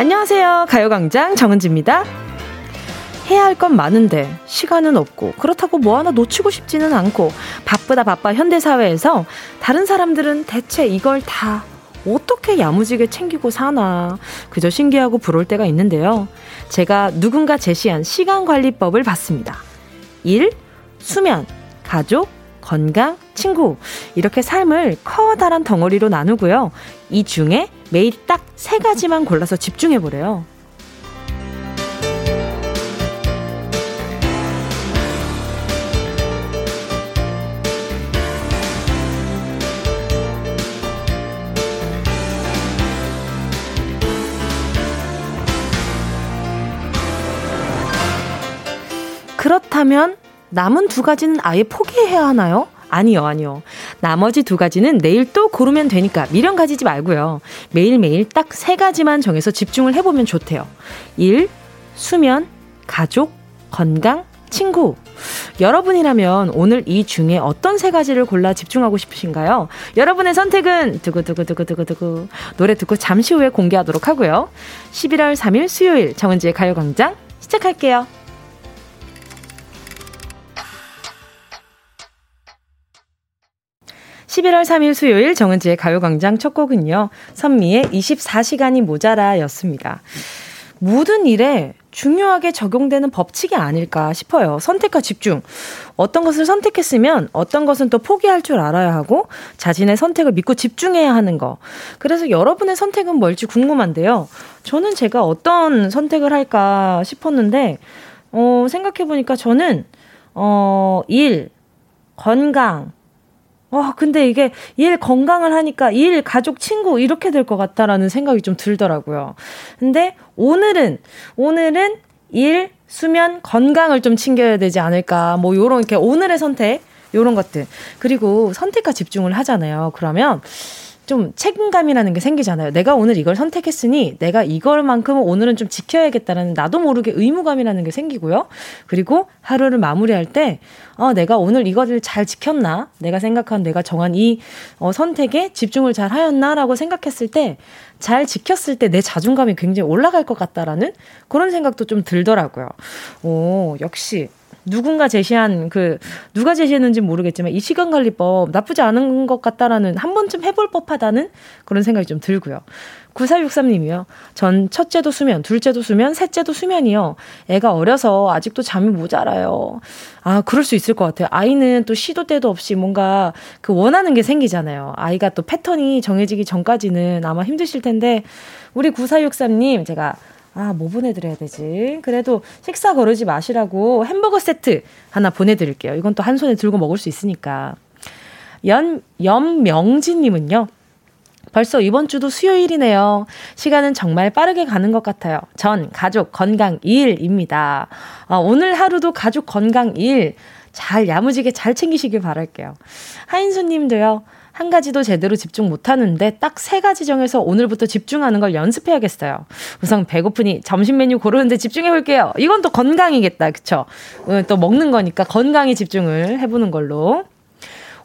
안녕하세요. 가요광장 정은지입니다. 해야 할 건 많은데 시간은 없고 그렇다고 뭐 하나 놓치고 싶지는 않고 바쁘다 바빠 현대사회에서 다른 사람들은 대체 이걸 다 어떻게 야무지게 챙기고 사나 그저 신기하고 부러울 때가 있는데요. 제가 누군가 제시한 시간관리법을 봤습니다. 일, 수면, 가족, 건강, 친구 이렇게 삶을 커다란 덩어리로 나누고요. 이 중에 매일 딱 세 가지만 골라서 집중해 보래요. 그렇다면 남은 두 가지는 아예 포기해야 하나요? 아니요, 아니요. 나머지 두 가지는 내일 또 고르면 되니까 미련 가지지 말고요. 매일매일 딱 세 가지만 정해서 집중을 해보면 좋대요. 일, 수면, 가족, 건강, 친구. 여러분이라면 오늘 이 중에 어떤 세 가지를 골라 집중하고 싶으신가요? 여러분의 선택은 두구두구두구두구두구 노래 듣고 잠시 후에 공개하도록 하고요. 11월 3일 수요일 정은지의 가요광장 시작할게요. 11월 3일 수요일 정은지의 가요광장 첫 곡은요. 선미의 24시간이 모자라 였습니다. 모든 일에 중요하게 적용되는 법칙이 아닐까 싶어요. 선택과 집중. 어떤 것을 선택했으면 어떤 것은 또 포기할 줄 알아야 하고 자신의 선택을 믿고 집중해야 하는 거. 그래서 여러분의 선택은 뭘지 궁금한데요. 저는 제가 어떤 선택을 할까 싶었는데, 어, 생각해보니까 저는, 어, 일, 건강, 와, 근데 이게 일 건강을 하니까 일, 가족, 친구 이렇게 될 것 같다라는 생각이 좀 들더라고요. 근데 오늘은, 오늘은 일, 수면, 건강을 좀 챙겨야 되지 않을까. 뭐 요런 이렇게 오늘의 선택, 요런 것들. 그리고 선택과 집중을 하잖아요. 그러면 좀 책임감이라는 게 생기잖아요. 내가 오늘 이걸 선택했으니 내가 이걸만큼은 오늘은 좀 지켜야겠다라는 나도 모르게 의무감이라는 게 생기고요. 그리고 하루를 마무리할 때, 어, 내가 오늘 이거를 잘 지켰나? 내가 생각한 내가 정한 이 어, 선택에 집중을 잘 하였나라고 생각했을 때, 잘 지켰을 때 내 자존감이 굉장히 올라갈 것 같다라는 그런 생각도 좀 들더라고요. 오, 역시 누군가 제시한 그 누가 제시했는지 모르겠지만 이 시간 관리법 나쁘지 않은 것 같다라는 한 번쯤 해볼 법하다는 그런 생각이 좀 들고요. 9463님이요. 전 첫째도 수면, 둘째도 수면, 셋째도 수면이요. 애가 어려서 아직도 잠이 모자라요. 아, 그럴 수 있을 것 같아요. 아이는 또 시도 때도 없이 뭔가 그 원하는 게 생기잖아요. 아이가 또 패턴이 정해지기 전까지는 아마 힘드실 텐데, 우리 9463님, 제가 아, 뭐 보내드려야 되지? 그래도 식사 거르지 마시라고 햄버거 세트 하나 보내드릴게요. 이건 또 한 손에 들고 먹을 수 있으니까. 연, 연명진님은요. 벌써 이번 주도 수요일이네요. 시간은 정말 빠르게 가는 것 같아요. 전 가족 건강 일입니다. 아, 오늘 하루도 가족 건강 일잘 야무지게 잘 챙기시길 바랄게요. 하인수 님도요. 한 가지도 제대로 집중 못 하는데 딱 세 가지 정해서 오늘부터 집중하는 걸 연습해야겠어요. 우선 배고프니 점심 메뉴 고르는데 집중해 볼게요. 이건 또 건강이겠다. 그쵸? 어, 또 먹는 거니까 건강에 집중을 해보는 걸로.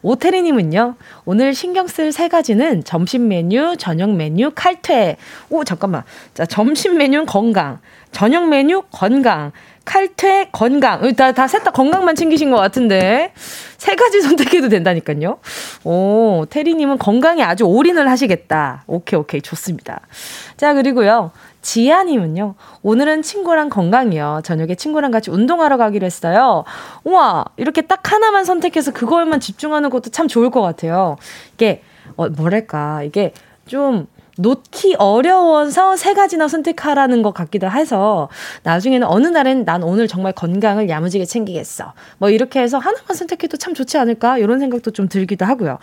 오태리님은요, 오늘 신경 쓸 세 가지는 점심 메뉴, 저녁 메뉴, 칼퇴. 오, 잠깐만. 자, 점심 메뉴는 건강, 저녁 메뉴, 건강, 칼퇴, 건강. 다, 다 셋 다 건강만 챙기신 것 같은데. 세 가지 선택해도 된다니까요. 오, 테리님은 건강에 아주 올인을 하시겠다. 오케이, 오케이. 좋습니다. 자, 그리고요. 지아님은요, 오늘은 친구랑 건강이요. 저녁에 친구랑 같이 운동하러 가기로 했어요. 우와, 이렇게 딱 하나만 선택해서 그거에만 집중하는 것도 참 좋을 것 같아요. 이게, 어, 뭐랄까, 이게 좀, 놓기 어려워서 세 가지나 선택하라는 것 같기도 해서 나중에는 어느 날엔 난 오늘 정말 건강을 야무지게 챙기겠어. 뭐 이렇게 해서 하나만 선택해도 참 좋지 않을까? 이런 생각도 좀 들기도 하고요.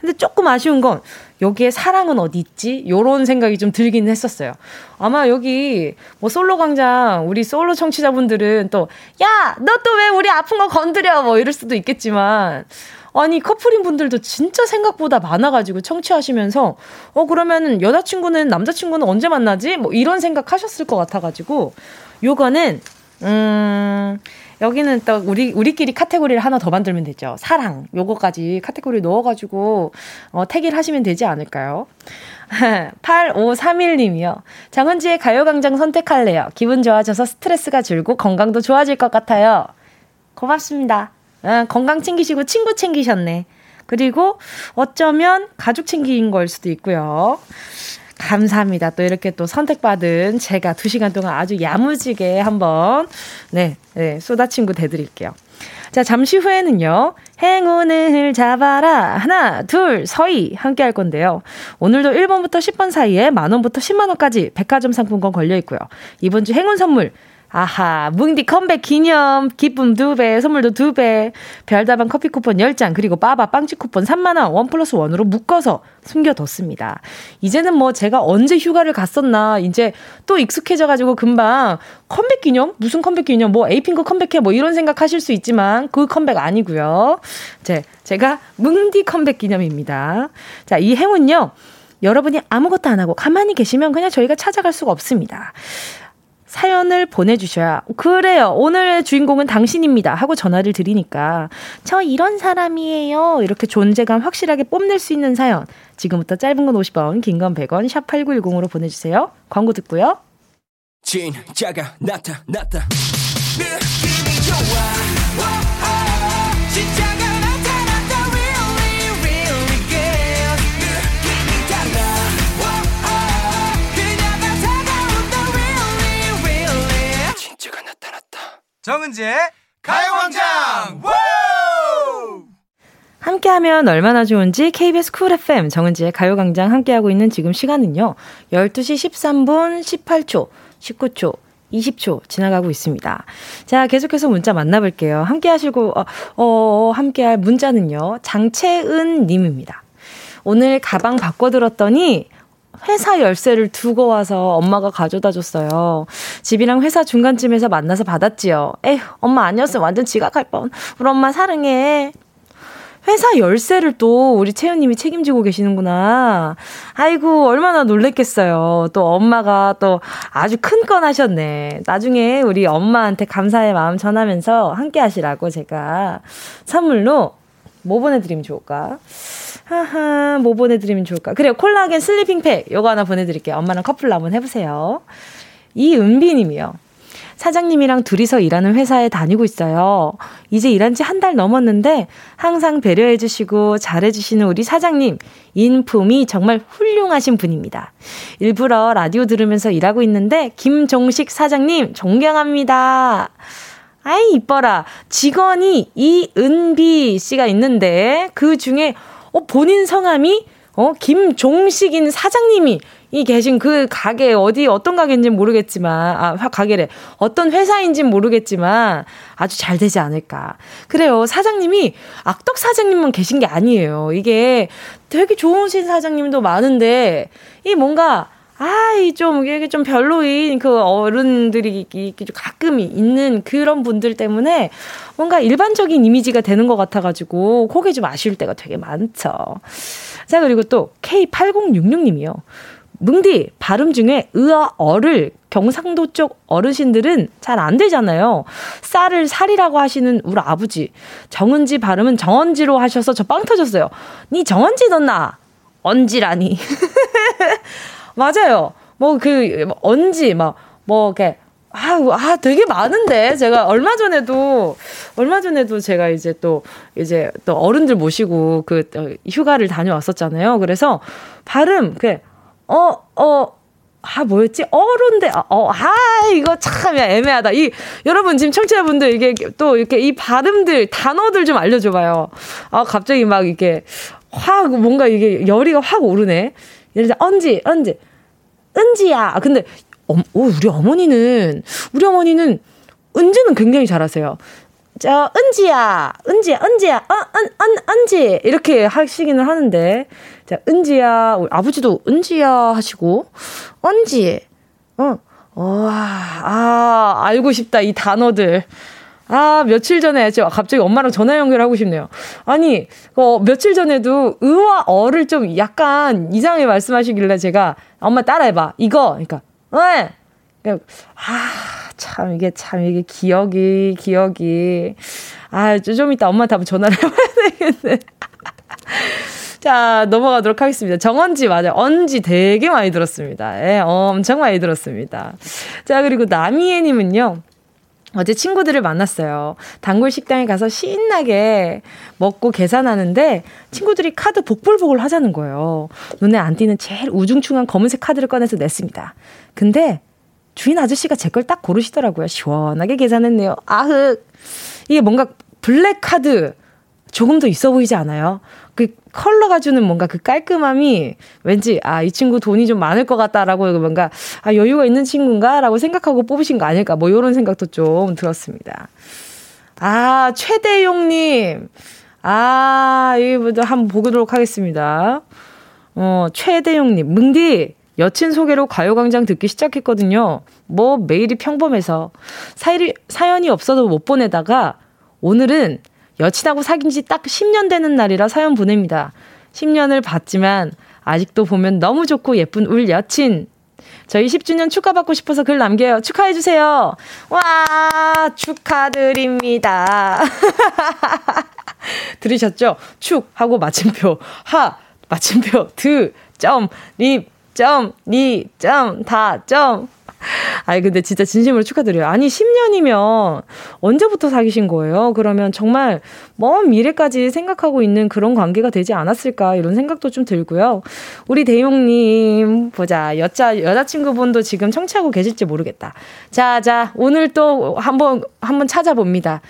근데 조금 아쉬운 건 여기에 사랑은 어디 있지? 요런 생각이 좀 들긴 했었어요. 아마 여기 뭐 솔로 광장 우리 솔로 청취자분들은 또 야, 너 또 왜 우리 아픈 거 건드려? 뭐 이럴 수도 있겠지만 아니 커플인 분들도 진짜 생각보다 많아가지고 청취하시면서 어 그러면 여자친구는 남자친구는 언제 만나지? 뭐 이런 생각 하셨을 것 같아가지고 요거는 음 여기는 또 우리, 우리끼리 카테고리를 하나 더 만들면 되죠. 사랑. 요거까지 카테고리 넣어가지고, 어, 태기를 하시면 되지 않을까요? 8531님이요. 장은지의 가요광장 선택할래요. 기분 좋아져서 스트레스가 줄고 건강도 좋아질 것 같아요. 고맙습니다. 어, 건강 챙기시고 친구 챙기셨네. 그리고 어쩌면 가족 챙긴 걸 수도 있고요. 감사합니다. 또 이렇게 또 선택받은 제가 두 시간 동안 아주 야무지게 한번, 네, 네, 쏟아친구 대드릴게요. 자, 잠시 후에는요, 행운을 잡아라. 하나, 둘, 서희. 함께 할 건데요. 오늘도 1번부터 10번 사이에 만원부터 10만원까지 백화점 상품권 걸려 있고요. 이번 주 행운 선물, 아하, 뭉디 컴백 기념, 기쁨 2배, 선물도 2배, 별다방 커피 쿠폰 10장, 그리고 빠바 빵집 쿠폰 3만원, 원 플러스 원으로 묶어서 숨겨뒀습니다. 이제는 뭐 제가 언제 휴가를 갔었나, 이제 또 익숙해져가지고 금방 컴백 기념? 무슨 컴백 기념? 뭐 에이핑크 컴백해? 뭐 이런 생각 하실 수 있지만 그 컴백 아니고요 제, 제가 뭉디 컴백 기념입니다. 자, 이 행운요. 여러분이 아무것도 안 하고 가만히 계시면 그냥 저희가 찾아갈 수가 없습니다. 사연을 보내주셔야 그래요. 오늘의 주인공은 당신입니다. 하고 전화를 드리니까 저 이런 사람이에요. 이렇게 존재감 확실하게 뽐낼 수 있는 사연. 지금부터 짧은 건 50원 긴 건 100원 샵 8910으로 보내주세요. 광고 듣고요. 진짜가 나타났다. 느낌이 좋아 정은지의 가요광장 함께하면 얼마나 좋은지 KBS 쿨 FM 정은지의 가요광장 함께하고 있는 지금 시간은요 12시 13분 18초 19초 20초 지나가고 있습니다. 자, 계속해서 문자 만나볼게요. 함께 하시고, 어, 어, 함께 할 문자는요, 장채은 님입니다. 오늘 가방 바꿔 들었더니, 회사 열쇠를 두고 와서 엄마가 가져다 줬어요. 집이랑 회사 중간쯤에서 만나서 받았지요. 에휴, 엄마 아니었으면 완전 지각할 뻔. 우리 엄마 사랑해. 회사 열쇠를 또 우리 채연님이 책임지고 계시는구나. 아이고, 얼마나 놀랬겠어요. 또 엄마가 또 아주 큰 건 하셨네. 나중에 우리 엄마한테 감사의 마음 전하면서 함께 하시라고 제가 선물로 뭐 보내드리면 좋을까? 하하, 뭐 보내드리면 좋을까? 그래요. 콜라겐 sleeping 팩. 요거 하나 보내드릴게요. 엄마랑 커플로 한번 해보세요. 이은비 님이요. 사장님이랑 둘이서 일하는 회사에 다니고 있어요. 이제 일한 지 한 달 넘었는데 항상 배려해주시고 잘해주시는 우리 사장님. 인품이 정말 훌륭하신 분입니다. 일부러 라디오 들으면서 일하고 있는데 김종식 사장님 존경합니다. 아이, 이뻐라. 직원이 이은비 씨가 있는데 그 중에 어, 본인 성함이 어, 김종식인 사장님이 이 계신 그 가게 어디 어떤 가게인지 모르겠지만 아 가게래. 어떤 회사인지 모르겠지만 아주 잘 되지 않을까. 그래요. 사장님이 악덕 사장님만 계신 게 아니에요. 이게 되게 좋으신 사장님도 많은데 이 뭔가 아이, 좀, 이게 좀 별로인 그 어른들이 가끔 있는 그런 분들 때문에 뭔가 일반적인 이미지가 되는 것 같아가지고, 그게 좀 아쉬울 때가 되게 많죠. 자, 그리고 또 K8066님이요. 뭉디, 발음 중에 으아, 어를 경상도 쪽 어르신들은 잘 안 되잖아요. 쌀을 살이라고 하시는 우리 아버지. 정은지 발음은 정언지로 하셔서 저 빵 터졌어요. 니 정언지 뒀나? 언지라니. 맞아요. 뭐 그 언지 막뭐 이렇게 아, 아, 되게 많은데, 제가 얼마 전에도, 얼마 전에도 제가 이제 또, 이제 또 어른들 모시고 그 어, 휴가를 다녀왔었잖아요. 그래서 발음, 그, 어, 어, 아, 뭐였지? 어른데, 아, 어, 아, 이거 참 애매하다. 이, 여러분, 지금 청취자분들, 이게 또 이렇게 이 발음들, 단어들 좀 알려줘봐요. 아, 갑자기 막 이게 확, 뭔가 이게 열이가 확 오르네. 예를 들어, 언지, 언지. 은지야. 아, 근데 어, 우리 어머니는 우리 어머니는 은지는 굉장히 잘하세요. 저 은지야, 은지야, 은지야, 어, 은, 은, 은지. 이렇게 하시기는 하는데, 자 은지야, 우리 아버지도 은지야 하시고, 은지, 어, 와, 아 알고 싶다 이 단어들. 아, 며칠 전에 제가 갑자기 엄마랑 전화 연결하고 싶네요. 아니, 어, 며칠 전에도 의와 어를 좀 약간 이상하게 말씀하시길래 제가 엄마 따라해봐. 이거. 그러니까, 왜? 아, 참, 이게 참, 이게 기억이, 기억이. 아, 좀 이따 엄마한테 한번 전화를 해봐야 되겠네. 자, 넘어가도록 하겠습니다. 정언지, 맞아요. 언지 되게 많이 들었습니다. 예, 엄청 많이 들었습니다. 자, 그리고 나미애님은요. 어제 친구들을 만났어요. 단골 식당에 가서 신나게 먹고 계산하는데 친구들이 카드 복불복을 하자는 거예요. 눈에 안 띄는 제일 우중충한 검은색 카드를 꺼내서 냈습니다. 근데 주인 아저씨가 제 걸 딱 고르시더라고요. 시원하게 계산했네요. 아흑. 이게 뭔가 블랙 카드 조금 더 있어 보이지 않아요? 그 컬러가 주는 뭔가 그 깔끔함이 왠지 아 이 친구 돈이 좀 많을 것 같다라고 뭔가 아 여유가 있는 친구인가라고 생각하고 뽑으신 거 아닐까 뭐 이런 생각도 좀 들었습니다. 아 최대용님 아 이분도 한번 보도록 하겠습니다. 어 최대용님 뭉디 여친 소개로 가요광장 듣기 시작했거든요. 뭐 매일이 평범해서 사일이, 사연이 없어도 못 보내다가 오늘은 여친하고 사귄 지 딱 10년 되는 날이라 사연 보냅니다. 10년을 봤지만 아직도 보면 너무 좋고 예쁜 울 여친. 저희 10주년 축하받고 싶어서 글 남겨요. 축하해주세요. 와, 축하드립니다. 들으셨죠? 축 하고 마침표, 하, 마침표, 드, 점, 립, 점, 니, 점, 다, 점. 아니, 근데 진짜 진심으로 축하드려요. 아니, 10년이면 언제부터 사귀신 거예요? 그러면 정말 먼 미래까지 생각하고 있는 그런 관계가 되지 않았을까, 이런 생각도 좀 들고요. 우리 대용님, 보자. 여자, 여자친구분도 지금 청취하고 계실지 모르겠다. 자, 자, 오늘 또 한번, 한번 찾아봅니다.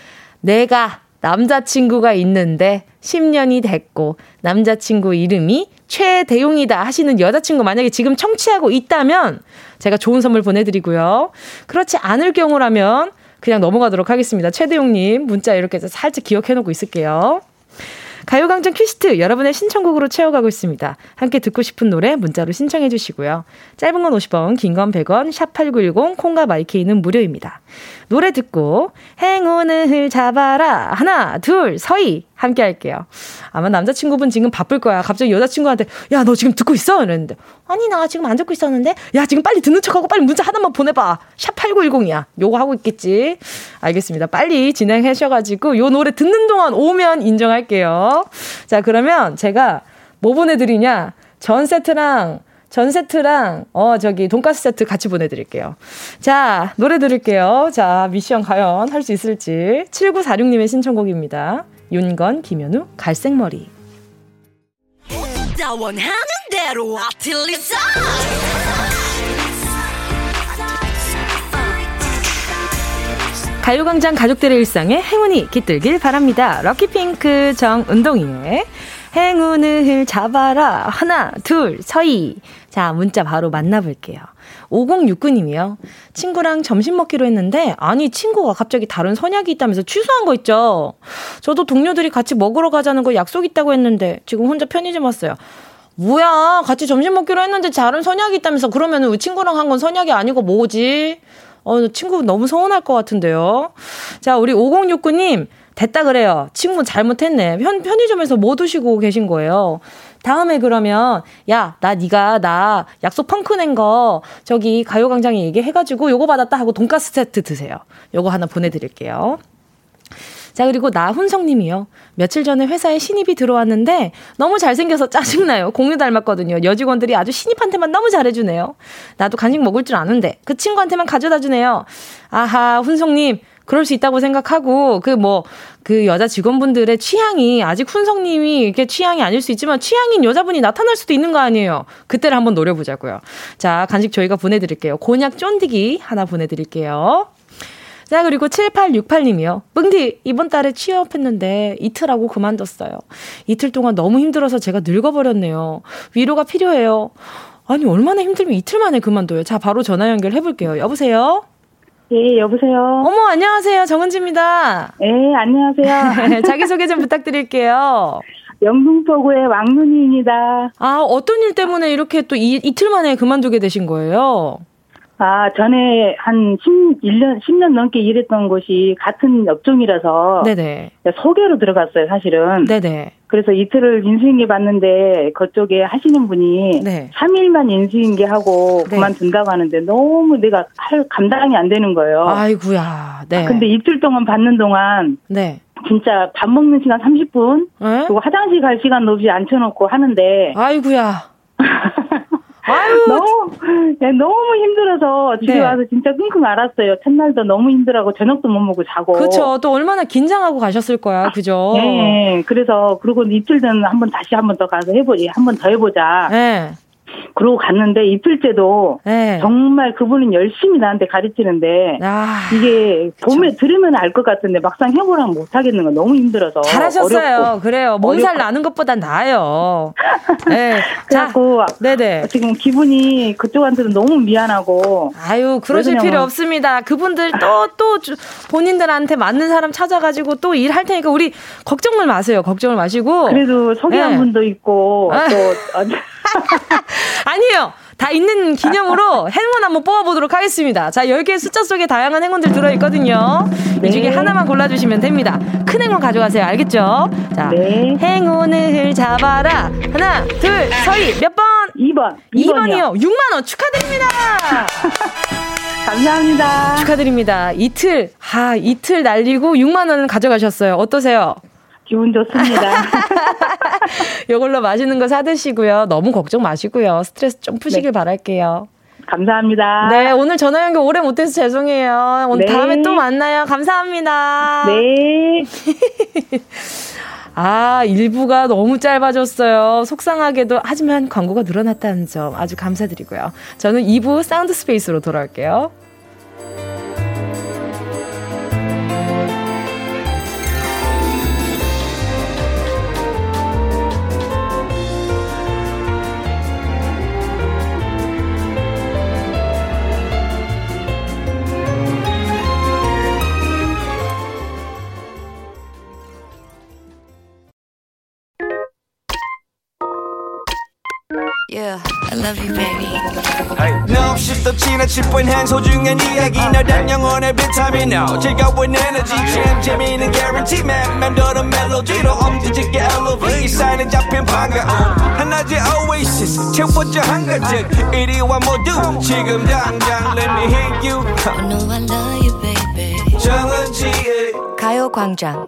내가 남자친구가 있는데 10년이 됐고, 남자친구 이름이 최대용이다 하시는 여자친구 만약에 지금 청취하고 있다면 제가 좋은 선물 보내드리고요. 그렇지 않을 경우라면 그냥 넘어가도록 하겠습니다. 최대용님 문자 이렇게 살짝 기억해놓고 있을게요. 가요강장 퀴스트 여러분의 신청곡으로 채워가고 있습니다. 함께 듣고 싶은 노래 문자로 신청해 주시고요. 짧은 건 50원, 긴 건 100원, 샵8910, 콩과 마이케이는 무료입니다. 노래 듣고 행운을 잡아라. 하나, 둘, 서희. 함께 할게요. 아마 남자친구분 지금 바쁠 거야. 갑자기 여자친구한테, 야, 너 지금 듣고 있어? 이랬는데, 아니, 나 지금 안 듣고 있었는데? 야, 지금 빨리 듣는 척하고 빨리 문자 하나만 보내봐. 샵8910이야. 요거 하고 있겠지. 알겠습니다. 빨리 진행하셔가지고, 요 노래 듣는 동안 오면 인정할게요. 자, 그러면 제가 뭐 보내드리냐? 전 세트랑 전 세트랑 어 저기 돈가스 세트 같이 보내드릴게요. 자 노래 들을게요. 자 미션 과연 할 수 있을지 7946님의 신청곡입니다. 윤건 김현우 갈색머리. 가요광장 가족들의 일상에 행운이 깃들길 바랍니다. 럭키핑크 정은동이의 행운을 잡아라. 하나, 둘, 서희. 자, 문자 바로 만나볼게요. 5069님이요. 친구랑 점심 먹기로 했는데, 아니, 친구가 갑자기 다른 선약이 있다면서 취소한 거 있죠? 저도 동료들이 같이 먹으러 가자는 거 약속 있다고 했는데, 지금 혼자 편의점 왔어요. 뭐야, 같이 점심 먹기로 했는데 다른 선약이 있다면서, 그러면은 우리 친구랑 한 건 선약이 아니고 뭐지? 어, 친구 너무 서운할 것 같은데요. 자, 우리 5069님, 됐다 그래요. 친구 잘못했네. 편, 편의점에서 뭐 드시고 계신 거예요? 다음에 그러면 야, 나 네가 나 약속 펑크 낸 거 저기 가요광장에 얘기해가지고 요거 받았다 하고 돈가스 세트 드세요. 요거 하나 보내드릴게요. 자, 그리고 나훈성님이요. 며칠 전에 회사에 신입이 들어왔는데 너무 잘생겨서 짜증나요. 공유 닮았거든요. 여직원들이 아주 신입한테만 너무 잘해주네요. 나도 간식 먹을 줄 아는데 그 친구한테만 가져다 주네요. 아하, 훈성님. 그럴 수 있다고 생각하고 그 뭐그 그 여자 직원분들의 취향이 아직 훈성님이 이렇게 취향이 아닐 수 있지만 취향인 여자분이 나타날 수도 있는 거 아니에요. 그때를 한번 노려보자고요. 자 간식 저희가 보내드릴게요. 곤약 쫀디기 하나 보내드릴게요. 자, 그리고 7868님이요. 뭉디, 이번 달에 취업했는데 이틀하고 그만뒀어요. 이틀 동안 너무 힘들어서 제가 늙어버렸네요. 위로가 필요해요. 아니, 얼마나 힘들면 이틀 만에 그만둬요. 자, 바로 전화 연결해볼게요. 여보세요? 예, 여보세요. 어머, 안녕하세요. 정은지입니다. 예, 안녕하세요. 자기소개 좀 부탁드릴게요. 영등포구의 왕눈이입니다. 아, 어떤 일 때문에 이렇게 또 이, 이틀 만에 그만두게 되신 거예요? 아, 전에 한 10, 1년, 10년 넘게 일했던 곳이 같은 업종이라서. 네네. 소개로 들어갔어요, 사실은. 네네. 그래서 이틀을 인수인계 봤는데 그쪽에 하시는 분이 네. 3일만 인수인계 하고 네. 그만둔다고 하는데 너무 내가 할 감당이 안 되는 거예요. 아이구야. 네. 근데 이틀 동안 받는 동안 네. 진짜 밥 먹는 시간 30분 네? 그리고 화장실 갈 시간 없이 앉혀놓고 하는데 아이구야. 아유. 너무, 네, 너무 힘들어서 집에 네. 와서 진짜 끙끙 앓았어요. 첫날도 너무 힘들하고 저녁도 못 먹고 자고. 그렇죠. 또 얼마나 긴장하고 가셨을 거야. 그죠? 네. 그래서 그리고 이틀 전 한번 다시 한번 더 가서 해보지. 한번 더 해보자. 네. 그러고 갔는데 이틀째도 네. 정말 그분은 열심히 나한테 가르치는데 아, 이게 봄에 그쵸. 들으면 알 것 같은데 막상 해보라면 못 하겠는 거 너무 힘들어서 잘하셨어요. 어렵고. 그래요. 몸살 나는 것보다 나아요. 네. 그래갖고 네네. 지금 기분이 그쪽한테도 너무 미안하고 아유 그러실 필요 없습니다. 그분들 또또 또 본인들한테 맞는 사람 찾아가지고 또 일할 테니까 우리 걱정을 마세요. 걱정을 마시고 그래도 소개한 네. 분도 있고 아. 또 아니에요. 다 있는 기념으로 행운 한번 뽑아보도록 하겠습니다. 자, 10개의 숫자 속에 다양한 행운들 들어있거든요. 네. 이 중에 하나만 골라주시면 됩니다. 큰 행운 가져가세요. 알겠죠? 자, 네. 행운을 잡아라. 하나, 둘, 서희, 몇 번? 2번. 2번이요. 6만원 축하드립니다. 감사합니다. 축하드립니다. 이틀, 하, 이틀 날리고 6만원 가져가셨어요. 어떠세요? 기분 좋습니다. 이걸로 맛있는 거 사드시고요. 너무 걱정 마시고요. 스트레스 좀 푸시길 네. 바랄게요. 감사합니다. 네, 오늘 전화 연결 오래 못해서 죄송해요. 오늘 네. 다음에 또 만나요. 감사합니다. 네. 아, 일부가 너무 짧아졌어요. 속상하게도, 하지만 광고가 늘어났다는 점 아주 감사드리고요. 저는 2부 사운드 스페이스로 돌아올게요. No, shift the china chip when hands hold you and 이야기 너란 영혼의 비타민 No, 즐거운 에너지 참 재미있는 guarantee man 맴도는 멜로디로 엄지짓게 elevate 사인은 잡힌 반가움 하나의 oasis 채워져 한가득 이리와 모두 지금 당장 let me hit you I know I love you, baby. 정은지의 가요광장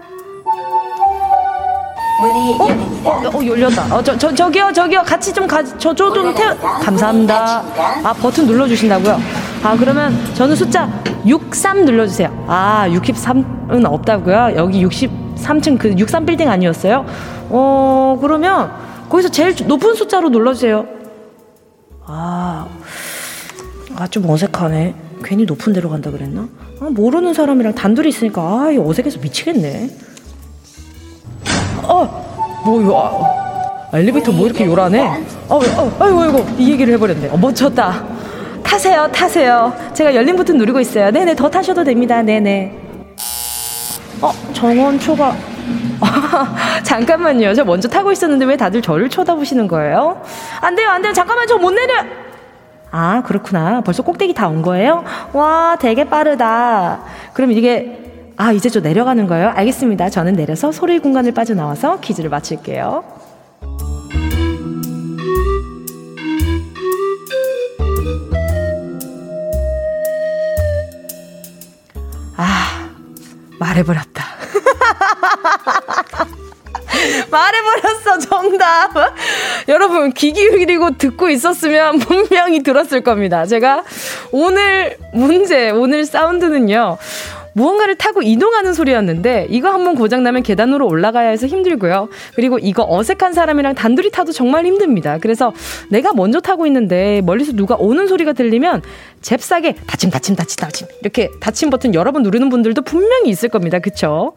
문이 열립니다. 어, 어, 열렸다. 어, 저, 저, 저기요, 저기요. 같이 좀 가, 저, 저 좀 태워. 감사합니다. 아, 버튼 눌러주신다고요? 아, 그러면 저는 숫자 63 눌러주세요. 아, 63은 없다고요? 여기 63층 그 63 빌딩 아니었어요? 어, 그러면 거기서 제일 높은 숫자로 눌러주세요. 아, 아, 좀 어색하네. 괜히 높은 데로 간다 그랬나? 아, 모르는 사람이랑 단둘이 있으니까, 아, 어색해서 미치겠네. 어, 뭐, 요, 아, 엘리베이터 뭐 이렇게 요란해? 어, 어, 아이고, 아이고, 이 얘기를 해버렸네. 어, 멈췄다. 타세요, 타세요. 제가 열린 버튼 누르고 있어요. 네네, 더 타셔도 됩니다. 네네. 어, 정원초가. 잠깐만요. 저 먼저 타고 있었는데 왜 다들 저를 쳐다보시는 거예요? 안 돼요, 안 돼요. 잠깐만, 저 못 내려. 아, 그렇구나. 벌써 꼭대기 다 온 거예요? 와, 되게 빠르다. 그럼 이게 아, 이제 좀 내려가는 거예요? 알겠습니다. 저는 내려서 소리 공간을 빠져나와서 퀴즈를 마칠게요. 아, 말해버렸다. 말해버렸어, 정답. 여러분, 귀 기울이고 듣고 있었으면 분명히 들었을 겁니다. 제가 오늘 문제, 오늘 사운드는요. 무언가를 타고 이동하는 소리였는데 이거 한번 고장나면 계단으로 올라가야 해서 힘들고요. 그리고 이거 어색한 사람이랑 단둘이 타도 정말 힘듭니다. 그래서 내가 먼저 타고 있는데 멀리서 누가 오는 소리가 들리면 잽싸게 다침 다침 다침 다침 이렇게 다침 버튼 여러 번 누르는 분들도 분명히 있을 겁니다. 그쵸?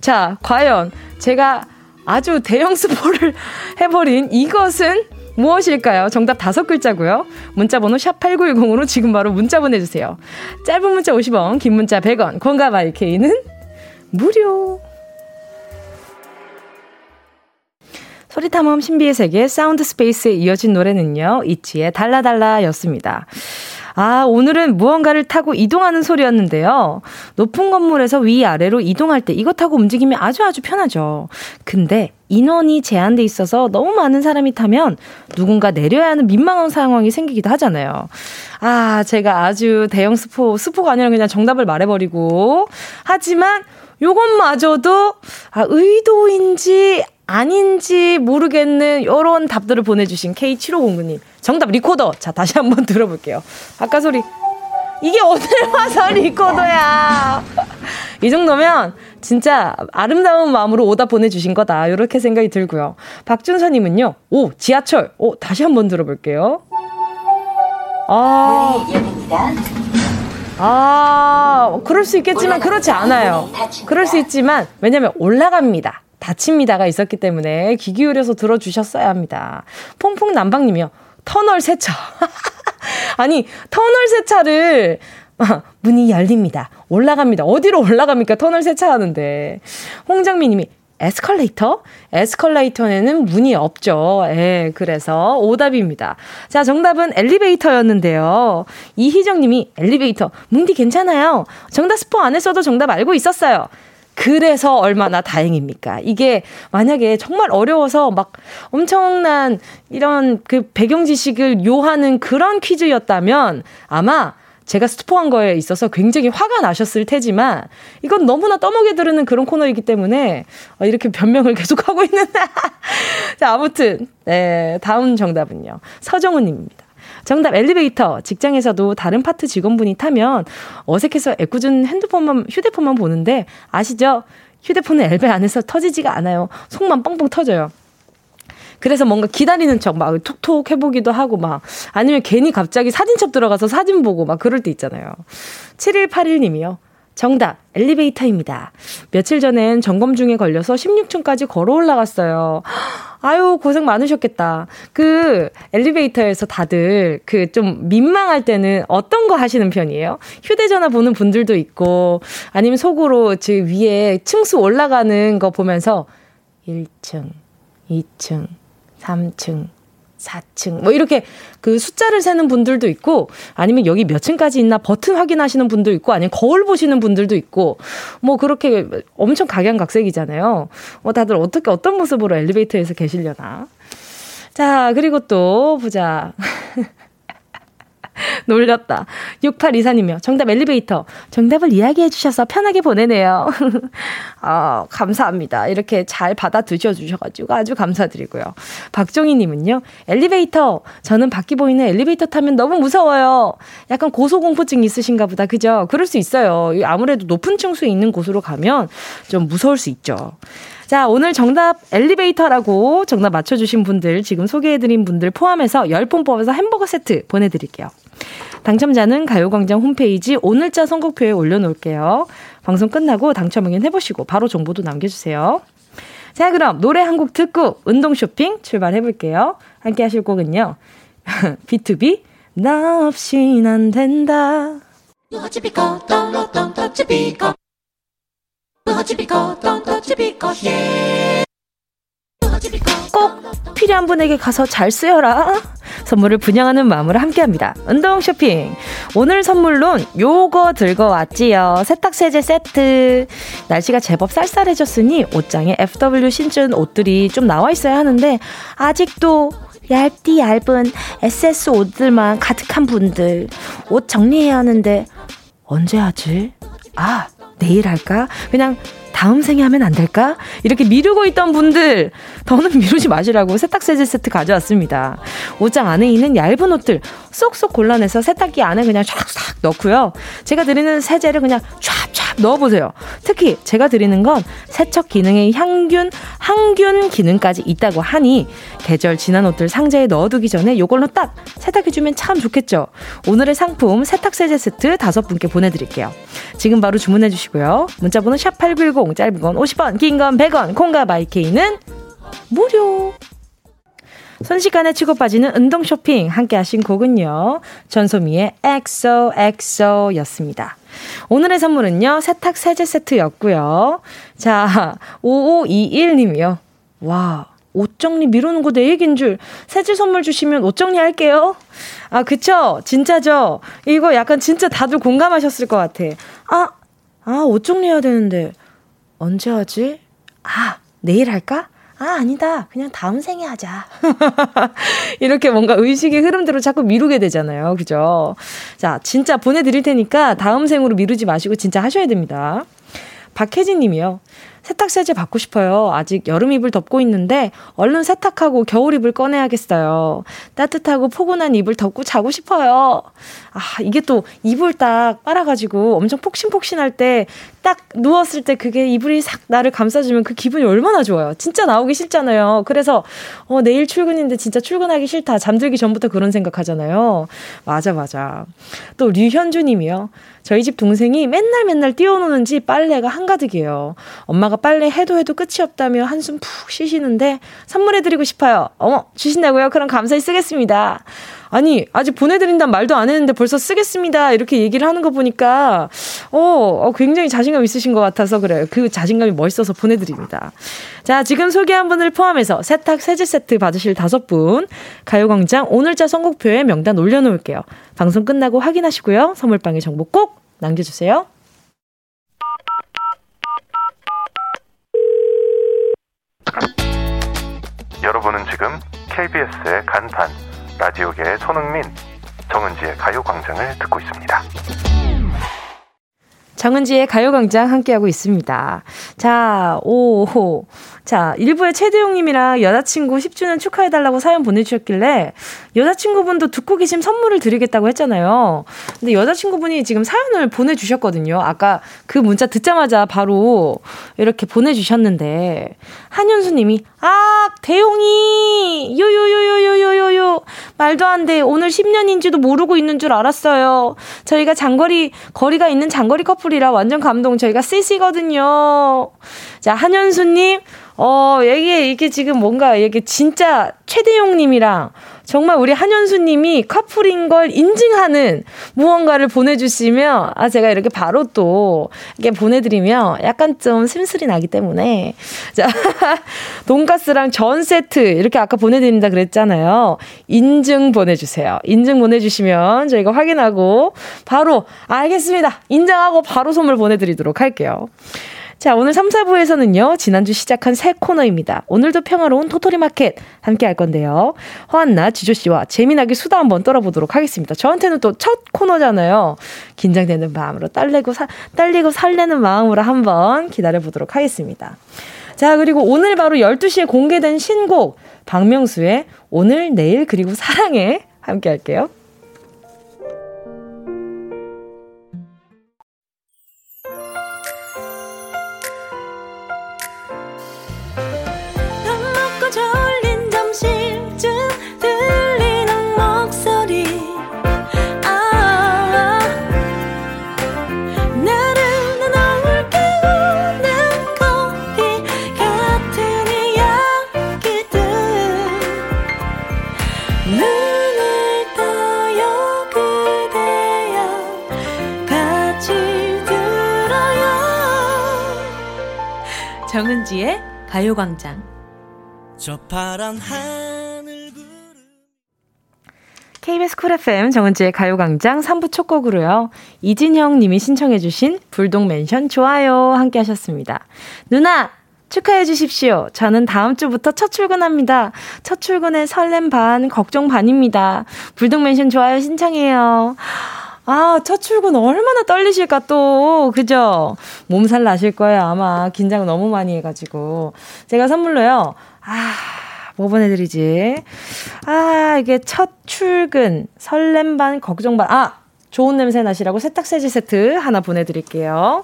자, 과연 제가 아주 대형 스포를 해버린 이것은 무엇일까요? 정답 다섯 글자고요. 문자번호 샵 8910으로 지금 바로 문자 보내주세요. 짧은 문자 50원, 긴 문자 100원, 공감 IK는 무료. 소리탐험 신비의 세계 사운드 스페이스에 이어진 노래는요. 있지의 달라달라였습니다. 아, 오늘은 무언가를 타고 이동하는 소리였는데요. 높은 건물에서 위아래로 이동할 때 이거 타고 움직이면 아주 아주 편하죠. 근데 인원이 제한돼 있어서 너무 많은 사람이 타면 누군가 내려야 하는 민망한 상황이 생기기도 하잖아요. 아, 제가 아주 대형 스포, 스포가 아니라 그냥 정답을 말해버리고. 하지만 요것마저도 아, 의도인지 아닌지 모르겠는 요런 답들을 보내주신 K7509님. 정답 리코더. 자, 다시 한번 들어볼게요. 아까 소리. 이게 오늘 와서 리코더야. 이 정도면 진짜 아름다운 마음으로 오다 보내주신 거다. 이렇게 생각이 들고요. 박준서님은요. 오, 지하철. 오, 다시 한번 들어볼게요. 아. 아, 그럴 수 있겠지만 그렇지 않아요. 그럴 수 있지만 왜냐면 올라갑니다. 다칩니다가 있었기 때문에 귀 기울여서 들어주셨어야 합니다. 퐁퐁 남방님이요. 터널 세차. 아니, 터널 세차를 문이 열립니다. 올라갑니다. 어디로 올라갑니까? 터널 세차하는데. 홍정미 님이 에스컬레이터? 에스컬레이터에는 문이 없죠. 예, 그래서 오답입니다. 자, 정답은 엘리베이터였는데요. 이희정 님이 엘리베이터, 문디 괜찮아요. 정답 스포 안 했어도 정답 알고 있었어요. 그래서 얼마나 다행입니까? 이게 만약에 정말 어려워서 막 엄청난 이런 그 배경 지식을 요하는 그런 퀴즈였다면 아마 제가 스포한 거에 있어서 굉장히 화가 나셨을 테지만 이건 너무나 떠먹여 들으는 그런 코너이기 때문에 어, 이렇게 변명을 계속하고 있는데 자 아무튼 네 다음 정답은요 서정훈님입니다. 정답 엘리베이터. 직장에서도 다른 파트 직원분이 타면 어색해서 애꿎은 핸드폰만 휴대폰만 보는데 아시죠? 휴대폰은 엘베 안에서 터지지가 않아요. 속만 뻥뻥 터져요. 그래서 뭔가 기다리는 척 막 톡톡 해보기도 하고 막 아니면 괜히 갑자기 사진첩 들어가서 사진 보고 막 그럴 때 있잖아요. 7181님이요. 정답, 엘리베이터입니다. 며칠 전엔 점검 중에 걸려서 16층까지 걸어 올라갔어요. 아유, 고생 많으셨겠다. 그 엘리베이터에서 다들 그 좀 민망할 때는 어떤 거 하시는 편이에요? 휴대전화 보는 분들도 있고, 아니면 속으로 저 위에 층수 올라가는 거 보면서 1층, 2층, 3층, 4층 뭐 이렇게 그 숫자를 세는 분들도 있고 아니면 여기 몇 층까지 있나 버튼 확인하시는 분도 있고 아니면 거울 보시는 분들도 있고 뭐 그렇게 엄청 각양각색이잖아요. 뭐 다들 어떻게 어떤 모습으로 엘리베이터에서 계시려나. 자, 그리고 또 보자. 놀렸다. 6824님이요. 정답 엘리베이터. 정답을 이야기해 주셔서 편하게 보내네요. 아, 감사합니다. 이렇게 잘 받아두셔 주셔가지고 아주 감사드리고요. 박종희님은요. 엘리베이터. 저는 밖이 보이는 엘리베이터 타면 너무 무서워요. 약간 고소공포증 있으신가 보다. 그죠? 그럴 수 있어요. 아무래도 높은 층수에 있는 곳으로 가면 좀 무서울 수 있죠. 자, 오늘 정답 엘리베이터라고 정답 맞춰주신 분들, 지금 소개해드린 분들 포함해서 10분 뽑아서 햄버거 세트 보내드릴게요. 당첨자는 가요광장 홈페이지 오늘자 선곡표에 올려놓을게요. 방송 끝나고 당첨 확인 해보시고 바로 정보도 남겨주세요. 자, 그럼 노래 한 곡 듣고 운동 쇼핑 출발해볼게요. 함께 하실 곡은요. B2B, 나 없인 안 된다. 꼭 필요한 분에게 가서 잘 쓰여라. 선물을 분양하는 마음으로 함께합니다. 운동 쇼핑. 오늘 선물론 요거 들고 왔지요. 세탁세제 세트. 날씨가 제법 쌀쌀해졌으니 옷장에 FW 신준 옷들이 좀 나와 있어야 하는데 아직도 얇디 얇은 SS 옷들만 가득한 분들 옷 정리해야 하는데 언제 하지? 아 내일 할까? 그냥 다음 생에 하면 안 될까? 이렇게 미루고 있던 분들, 더는 미루지 마시라고 세탁세제 세트 가져왔습니다. 옷장 안에 있는 얇은 옷들 쏙쏙 골라내서 세탁기 안에 그냥 쫙싹 넣고요. 제가 드리는 세제를 그냥 쫙쫙 넣어보세요. 특히 제가 드리는 건 세척 기능에 향균, 항균 기능까지 있다고 하니 계절 지난 옷들 상자에 넣어두기 전에 이걸로 딱 세탁해주면 참 좋겠죠. 오늘의 상품 세탁세제 세트 다섯 분께 보내드릴게요. 지금 바로 주문해주시고요. 문자번호 샵8910 짧은 건 50원, 긴 건 100원, 콩과 마이케이는 무료. 순식간에 치고 빠지는 운동 쇼핑 함께 하신 곡은요. 전소미의 XOXO였습니다. 오늘의 선물은요. 세탁 세제 세트였고요. 자, 5521님이요. 와, 옷 정리 미루는 거 내 얘기인 줄. 세제 선물 주시면 옷 정리 할게요. 아, 그쵸? 진짜죠? 이거 약간 진짜 다들 공감하셨을 것 같아. 아, 아, 옷 정리해야 되는데. 언제 하지? 아, 내일 할까? 아, 아니다. 그냥 다음 생에 하자. 이렇게 뭔가 의식의 흐름대로 자꾸 미루게 되잖아요. 그죠? 자, 진짜 보내드릴 테니까 다음 생으로 미루지 마시고 진짜 하셔야 됩니다. 박혜진 님이요. 세탁 세제 받고 싶어요. 아직 여름 이불 덮고 있는데 얼른 세탁하고 겨울 이불 꺼내야겠어요. 따뜻하고 포근한 이불 덮고 자고 싶어요. 아, 이게 또 이불 딱 빨아가지고 엄청 폭신폭신할 때딱 누웠을 때 그게 이불이 싹 나를 감싸주면 그 기분이 얼마나 좋아요. 진짜 나오기 싫잖아요. 그래서 어, 내일 출근인데 진짜 출근하기 싫다. 잠들기 전부터 그런 생각 하잖아요. 맞아, 맞아. 또 류현주 님이요. 저희 집 동생이 맨날 맨날 뛰어노는지 빨래가 한가득이에요. 엄마가 빨래 해도 해도 끝이 없다며 한숨 푹 쉬시는데 선물해드리고 싶어요. 어머, 주신다고요? 그럼 감사히 쓰겠습니다. 아니, 아직 보내드린다는 말도 안 했는데 벌써 쓰겠습니다. 이렇게 얘기를 하는 거 보니까, 어, 어 굉장히 자신감 있으신 것 같아서 그래요. 그 자신감이 멋있어서 보내드립니다. 자, 지금 소개한 분을 포함해서 세탁 세제 세트 받으실 다섯 분, 가요광장 오늘자 선곡표에 명단 올려놓을게요. 방송 끝나고 확인하시고요. 선물방에 정보 꼭 남겨주세요. 여러분은 지금 KBS의 간판 라디오계의 손흥민, 정은지의 가요광장을 듣고 있습니다. 정은지의 가요광장 함께하고 있습니다. 자, 오, 자, 일부에 최대용님이랑 여자친구 10주년 축하해달라고 사연 보내주셨길래 여자친구분도 듣고 계신 선물을 드리겠다고 했잖아요. 근데 여자친구분이 지금 사연을 보내주셨거든요. 아까 그 문자 듣자마자 바로 이렇게 보내주셨는데 한윤수님이 아, 대용이 요요요요요요요 말도 안 돼. 오늘 10년인지도 모르고 있는 줄 알았어요. 저희가 장거리 거리가 있는 장거리 커플이라 완전 감동. 저희가 CC거든요. 자, 한현수님 어, 이게, 이게 지금 뭔가, 이게 진짜 최대용 님이랑 정말 우리 한현수 님이 커플인 걸 인증하는 무언가를 보내주시면, 아, 제가 이렇게 바로 또, 이렇게 보내드리면 약간 좀 심술이 나기 때문에. 자, 돈가스랑 전 세트, 이렇게 아까 보내드린다 그랬잖아요. 인증 보내주세요. 인증 보내주시면 저희가 확인하고, 바로, 알겠습니다. 인정하고 바로 선물 보내드리도록 할게요. 자, 오늘 3, 4부에서는요, 지난주 시작한 새 코너입니다. 오늘도 평화로운 토토리 마켓 함께 할 건데요. 허한나, 지조씨와 재미나게 수다 한번 떨어보도록 하겠습니다. 저한테는 또 첫 코너잖아요. 긴장되는 마음으로 딸리고, 사, 딸리고 설레는 마음으로 한번 기다려보도록 하겠습니다. 자, 그리고 오늘 바로 12시에 공개된 신곡, 박명수의 오늘, 내일, 그리고 사랑해 함께 할게요. 정은지의 가요광장. 저 파란 하늘 KBS 쿨 FM 정은지의 가요광장 3부 첫 곡으로요. 이진형 님이 신청해 주신 불독맨션 좋아요 함께 하셨습니다. 누나! 축하해 주십시오. 저는 다음 주부터 첫 출근합니다. 첫 출근에 설렘 반, 걱정 반입니다. 불독맨션 좋아요 신청해요. 아, 첫 출근 얼마나 떨리실까 또. 그죠? 몸살 나실 거예요, 아마. 긴장 너무 많이 해가지고. 제가 선물로요. 아, 뭐 보내드리지? 아, 이게 첫 출근, 설렘 반, 걱정 반. 아! 좋은 냄새 나시라고 세탁세제 세트 하나 보내드릴게요.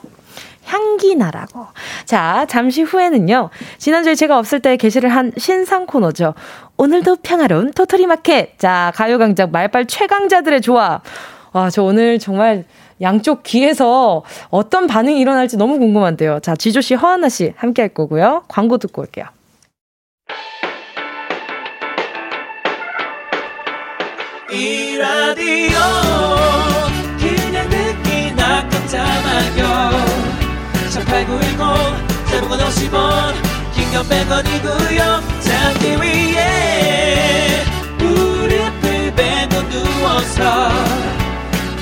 향기 나라고. 자, 잠시 후에는요. 지난주에 제가 없을 때 게시를 한 신상 코너죠. 오늘도 평화로운 토토리 마켓. 자, 가요광장 말빨 최강자들의 조합. 와, 저 오늘 정말 양쪽 귀에서 어떤 반응이 일어날지 너무 궁금한데요. 자, 지조 씨, 허하나 씨 함께 할 거고요. 광고 듣고 올게요. 이 라디오 그냥 듣기나 깜짝마요 18910 대목원 50원 긴건 100원이고요 잠기 위에 무릎을 베고 누워서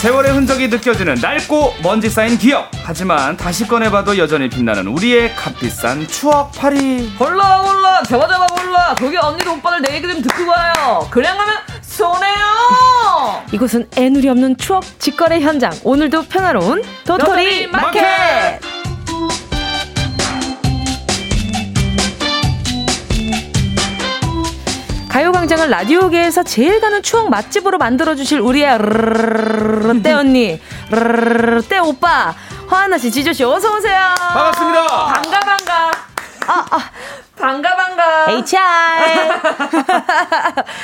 세월의 흔적이 느껴지는 낡고 먼지 쌓인 기억. 하지만 다시 꺼내봐도 여전히 빛나는 우리의 값비싼 추억 파리. 몰라 몰라 잡아 잡아 몰라. 거기 언니도 오빠들 내 얘기 좀 듣고 가요. 그냥 가면 손해요. 이곳은 애누리 없는 추억 직거래 현장. 오늘도 평화로운 도토리, 도토리 마켓. 마켓. 가요광장을 라디오계에서 제일 가는 추억 맛집으로 만들어주실 우리의 때 언니, 때 오빠, 화하나 씨, 지조 씨, 어서 오세요. 반갑습니다. 반가 반가. 아, 아. 반가 반가. HR.